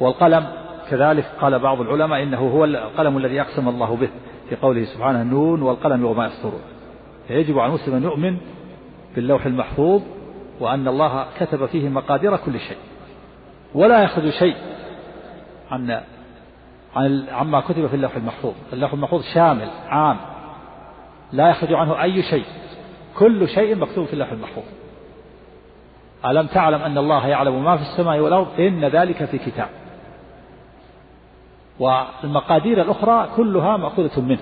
S1: والقلم كذلك قال بعض العلماء إنه هو القلم الذي أقسم الله به في قوله سبحانه النون والقلم وما يسطرون فيجب على المسلم أن يؤمن باللوح المحفوظ وأن الله كتب فيه مقادير كل شيء ولا يخرج شيء عن عن عما كتب في اللوح المحفوظ اللوح المحفوظ شامل عام لا يخرج عنه أي شيء كل شيء مكتوب في اللوح المحفوظ ألم تعلم أن الله يعلم ما في السماء والأرض إن ذلك في كتاب والمقادير الأخرى كلها مأخوذة منه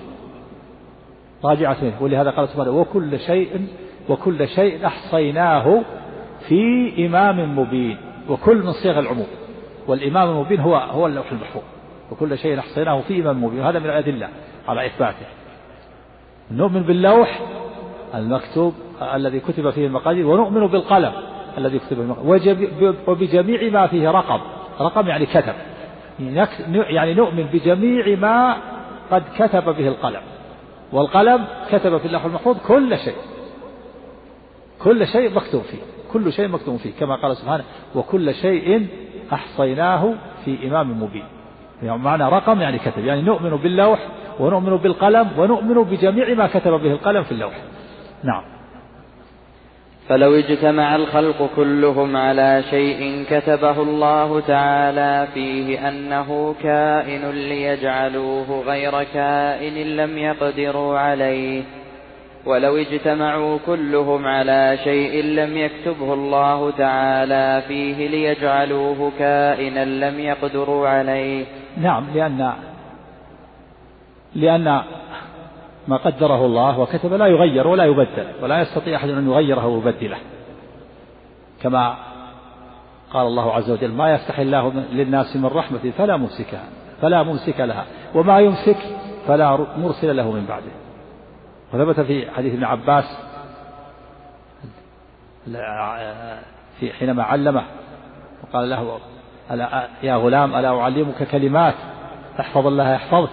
S1: راجعة منه ولهذا قال سبحانه وكل شيء وكل شيء أحصيناه في إمام مبين وكل من صيغ العموم والإمام المبين هو هو اللوح المحفوظ وكل شيء أحصيناه في إمام مبين وهذا من الأدلة على إثباته نؤمن باللوح المكتوب الذي كتب فيه المقادير ونؤمن بالقلم الذي كتب وبجميع ما فيه رقم رقم يعني كتب يعني نؤمن بجميع ما قد كتب به القلم والقلم كتب في اللوح المحفوظ كل شيء كل شيء مكتوب فيه كل شيء مكتوب فيه كما قال سبحانه وكل شيء أحصيناه في إمام مبين يعني معنى رقم يعني كتب يعني نؤمن باللوح ونؤمن بالقلم ونؤمن بجميع ما كتب به القلم في اللوح نعم
S4: فلو اجتمع الخلق كلهم على شيء كتبه الله تعالى فيه أنه كائن ليجعلوه غير كائن لم يقدروا عليه ولو اجتمعوا كلهم على شيء لم يكتبه الله تعالى فيه ليجعلوه كائنا لم يقدروا عليه
S1: نعم لأن لأن ما قدره الله وكتب لا يغير ولا يبدل ولا يستطيع أحد أن يغيره ويبدله كما قال الله عز وجل ما يفتح الله للناس من رحمة فلا ممسكها فلا ممسك لها وما يمسك فلا مرسل له من بعده وثبت في حديث ابن عباس في حينما علمه وقال له ألا يا غلام ألا أعلمك كلمات احفظ الله يحفظك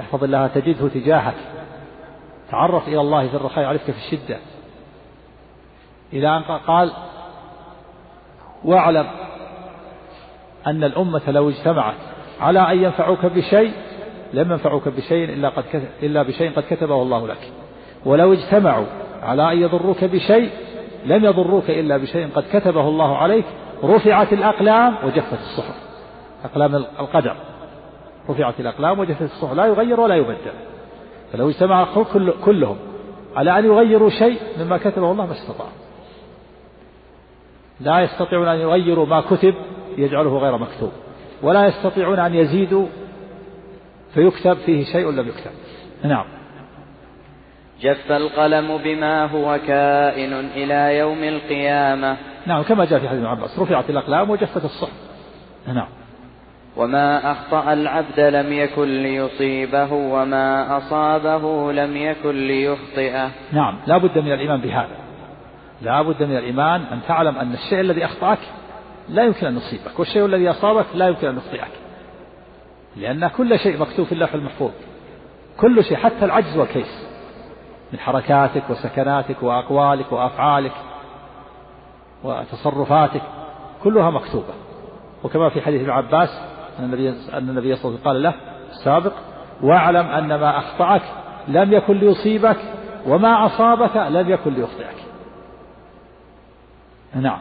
S1: احفظ الله تجده تجاهك تعرف إلى الله في الرخاء يعرفك في الشدة إلى أن قال واعلم أن الأمة لو اجتمعت على أن ينفعوك بشيء لم ينفعوك بشيء إلا, قد كتب إلا بشيء قد كتبه الله لك ولو اجتمعوا على أن يضروك بشيء لم يضروك إلا بشيء قد كتبه الله عليك رفعت الأقلام وجفت الصحف أقلام القدر رفعت الأقلام وجفت الصحف لا يغير ولا يبدل فلو اجتمع كلهم على أن يغيروا شيء مما كتبه الله ما استطاعوا لا يستطيعون أن يغيروا ما كتب يجعله غير مكتوب ولا يستطيعون أن يزيدوا فيكتب فيه شيء لم يكتب نعم
S4: جف القلم بما هو كائن إلى يوم القيامة
S1: نعم كما جاء في حديث ابن عباس رفعت الأقلام وجفت الصحف نعم
S4: وما أخطأ العبد لم يكن ليصيبه وما أصابه لم يكن ليخطئه
S1: نعم لا بد من الإيمان بهذا لا بد من الإيمان أن تعلم أن الشيء الذي أخطأك لا يمكن أن يصيبك والشيء الذي أصابك لا يمكن أن يخطئك لأن كل شيء مكتوب في اللوح المحفوظ كل شيء حتى العجز والكيس من حركاتك وسكناتك وأقوالك وأفعالك وتصرفاتك كلها مكتوبة وكما في حديث ابن عباس أن النبي أن النبي صلى الله عليه وسلم قال له سابق واعلم أن ما أخطأك لم يكن ليصيبك وما أصابك لم يكن ليخطئك نعم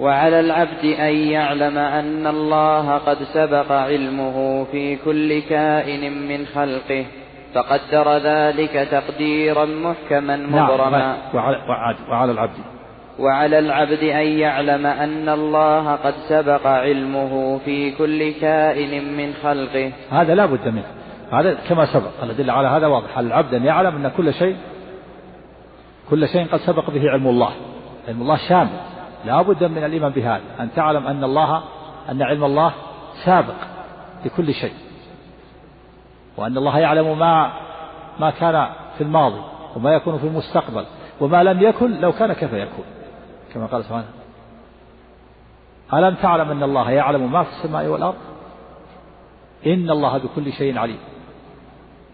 S4: وعلى العبد أن يعلم أن الله قد سبق علمه في كل كائن من خلقه فقدر ذلك تقديرا محكما نعم. مبرما
S1: نعم وعلى, وعلى العبد
S4: وعلى العبد أن يعلم أن الله قد سبق علمه في كل كائن من خلقه
S1: هذا لا بد منه هذا كما سبق الأدلة على هذا واضح على العبد أن يعلم أن كل شيء كل شيء قد سبق به علم الله علم الله شامل لا بد من الإيمان بهذا أن تعلم أن الله أن علم الله سابق لكل شيء وأن الله يعلم ما ما كان في الماضي وما يكون في المستقبل وما لم يكن لو كان كيف يكون كما قال سبحانه ألم تعلم أن الله يعلم ما في السماء والأرض إن الله بكل شيء عليم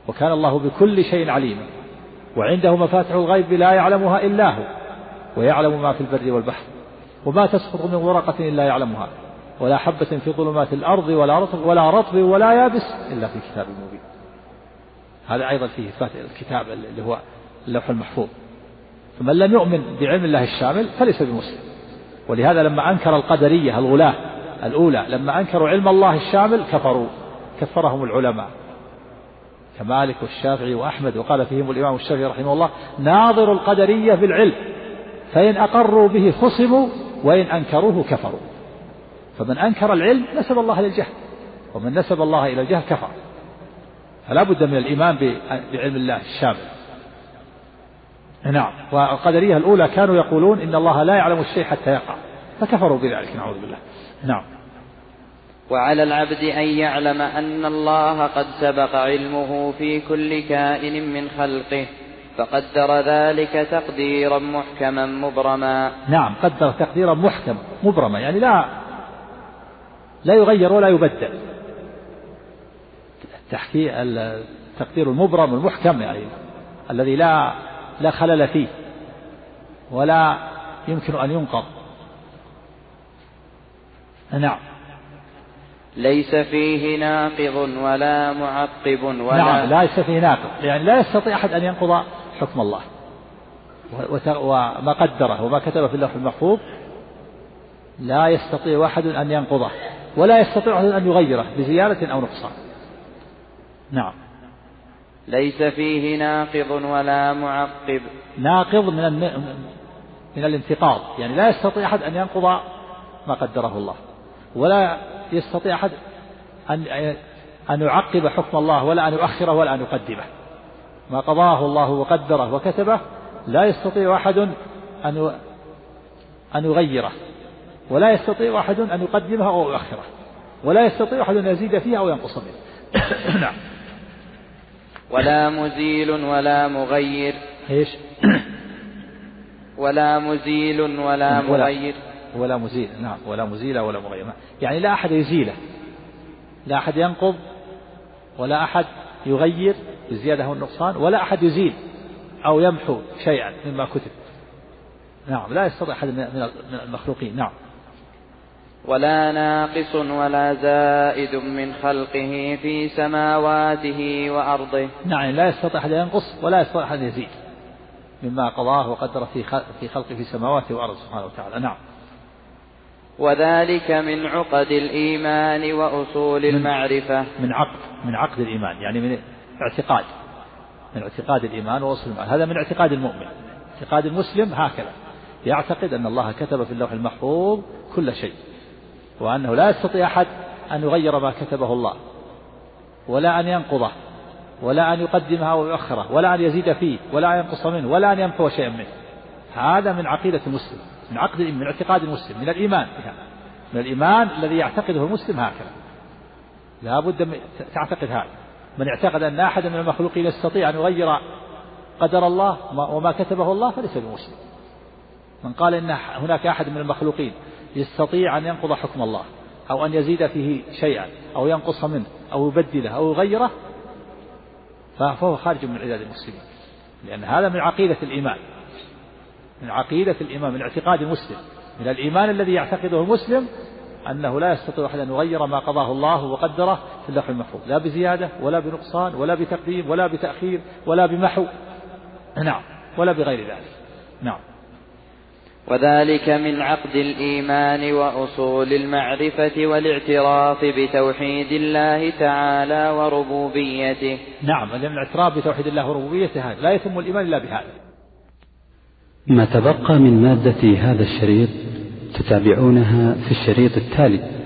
S1: وكان الله بكل شيء عليما وعنده مفاتح الغيب لا يعلمها إلا هو ويعلم ما في البر والبحر وما تسقط من ورقة إلا يعلمها ولا حبة في ظلمات الأرض ولا رطب ولا رطب ولا يابس إلا في كتاب مبين هذا أيضا فيه إثبات الكتاب اللي هو اللوح المحفوظ فمن لم يؤمن بعلم الله الشامل فليس بمسلم ولهذا لما أنكر القدرية الغلاة الأولى لما أنكروا علم الله الشامل كفروا كفرهم العلماء كمالك والشافعي وأحمد وقال فيهم الإمام الشافعي رحمه الله ناظر القدرية في العلم فإن أقروا به خصموا وإن أنكروه كفروا فمن أنكر العلم نسب الله للجهل ومن نسب الله إلى الجهل كفر فلا بد من الإيمان بعلم الله الشامل نعم والقدرية الأولى كانوا يقولون إن الله لا يعلم الشيء حتى يقع فكفروا بذلك نعوذ بالله نعم
S4: وعلى العبد أن يعلم أن الله قد سبق علمه في كل كائن من خلقه فقدر ذلك تقديرا محكما مبرما
S1: نعم قدر تقديرا محكما مبرما يعني لا لا يغير ولا يبدل التحكي التقدير المبرم المحكم يعني الذي لا لا خلل فيه ولا يمكن أن ينقض نعم
S4: ليس فيه ناقض ولا معقب ولا
S1: نعم لا ليس فيه ناقض يعني لا يستطيع أحد أن ينقض حكم الله وما قدره وما كتبه في اللوح المحفوظ لا يستطيع أحد أن ينقضه ولا يستطيع أحد أن يغيره بزيادة أو نقصان نعم
S4: ليس فيه ناقض ولا معقب
S1: ناقض من من الانتقاض يعني لا يستطيع أحد أن ينقض ما قدره الله ولا يستطيع أحد أن أن يعقب حكم الله ولا أن يؤخره ولا أن يقدمه ما قضاه الله وقدره وكتبه لا يستطيع أحد أن أن يغيره ولا يستطيع أحد أن يقدمه أو يؤخره ولا يستطيع أحد أن يزيد فيه أو ينقص منه نعم
S4: ولا مزيل ولا مغير ايش ولا مزيل ولا مغير
S1: ولا مزيل نعم ولا مزيل ولا مغير نعم. يعني لا أحد يزيله لا أحد ينقض ولا أحد يغير الزيادة والنقصان ولا أحد يزيل أو يمحو شيئا مما كتب نعم لا يستطيع أحد من المخلوقين نعم
S4: ولا ناقص ولا زائد من خلقه في سماواته وأرضه
S1: نعم لا يستطيع أحد ينقص ولا يستطيع أحد يزيد مما قضاه وقدر في في خلقه في سماواته وأرضه سبحانه وتعالى نعم
S4: وذلك من عقد الإيمان وأصول المعرفة
S1: من عقد من عقد الإيمان يعني من اعتقاد من اعتقاد الإيمان وأصول المعرفة هذا من اعتقاد المؤمن اعتقاد المسلم هكذا يعتقد أن الله كتب في اللوح المحفوظ كل شيء وأنه لا يستطيع أحد أن يغير ما كتبه الله ولا أن ينقضه ولا أن يقدمها ويؤخره ولا أن يزيد فيه ولا أن ينقص منه ولا أن ينفو شيئا منه هذا من عقيدة المسلم من عقد من اعتقاد المسلم من الإيمان من الإيمان الذي يعتقده المسلم هكذا لا بد من تعتقد هذا من اعتقد أن أحدا من المخلوقين يستطيع أن يغير قدر الله وما كتبه الله فليس بمسلم من قال إن هناك أحد من المخلوقين يستطيع أن ينقض حكم الله أو أن يزيد فيه شيئا أو ينقص منه أو يبدله أو يغيره فهو خارج من عداد المسلمين لأن هذا من عقيدة الإيمان من عقيدة الإيمان من اعتقاد المسلم من الإيمان الذي يعتقده المسلم أنه لا يستطيع أحد أن يغير ما قضاه الله وقدره في اللوح المحفوظ لا بزيادة ولا بنقصان ولا بتقديم ولا بتأخير ولا بمحو نعم ولا بغير ذلك نعم
S4: وذلك من عقد الإيمان وأصول المعرفة والاعتراف بتوحيد الله تعالى وربوبيته
S1: نعم لأن الاعتراف بتوحيد الله وربوبيته هذا لا يتم الإيمان إلا بهذا
S5: ما تبقى من مادة هذا الشريط تتابعونها في الشريط التالي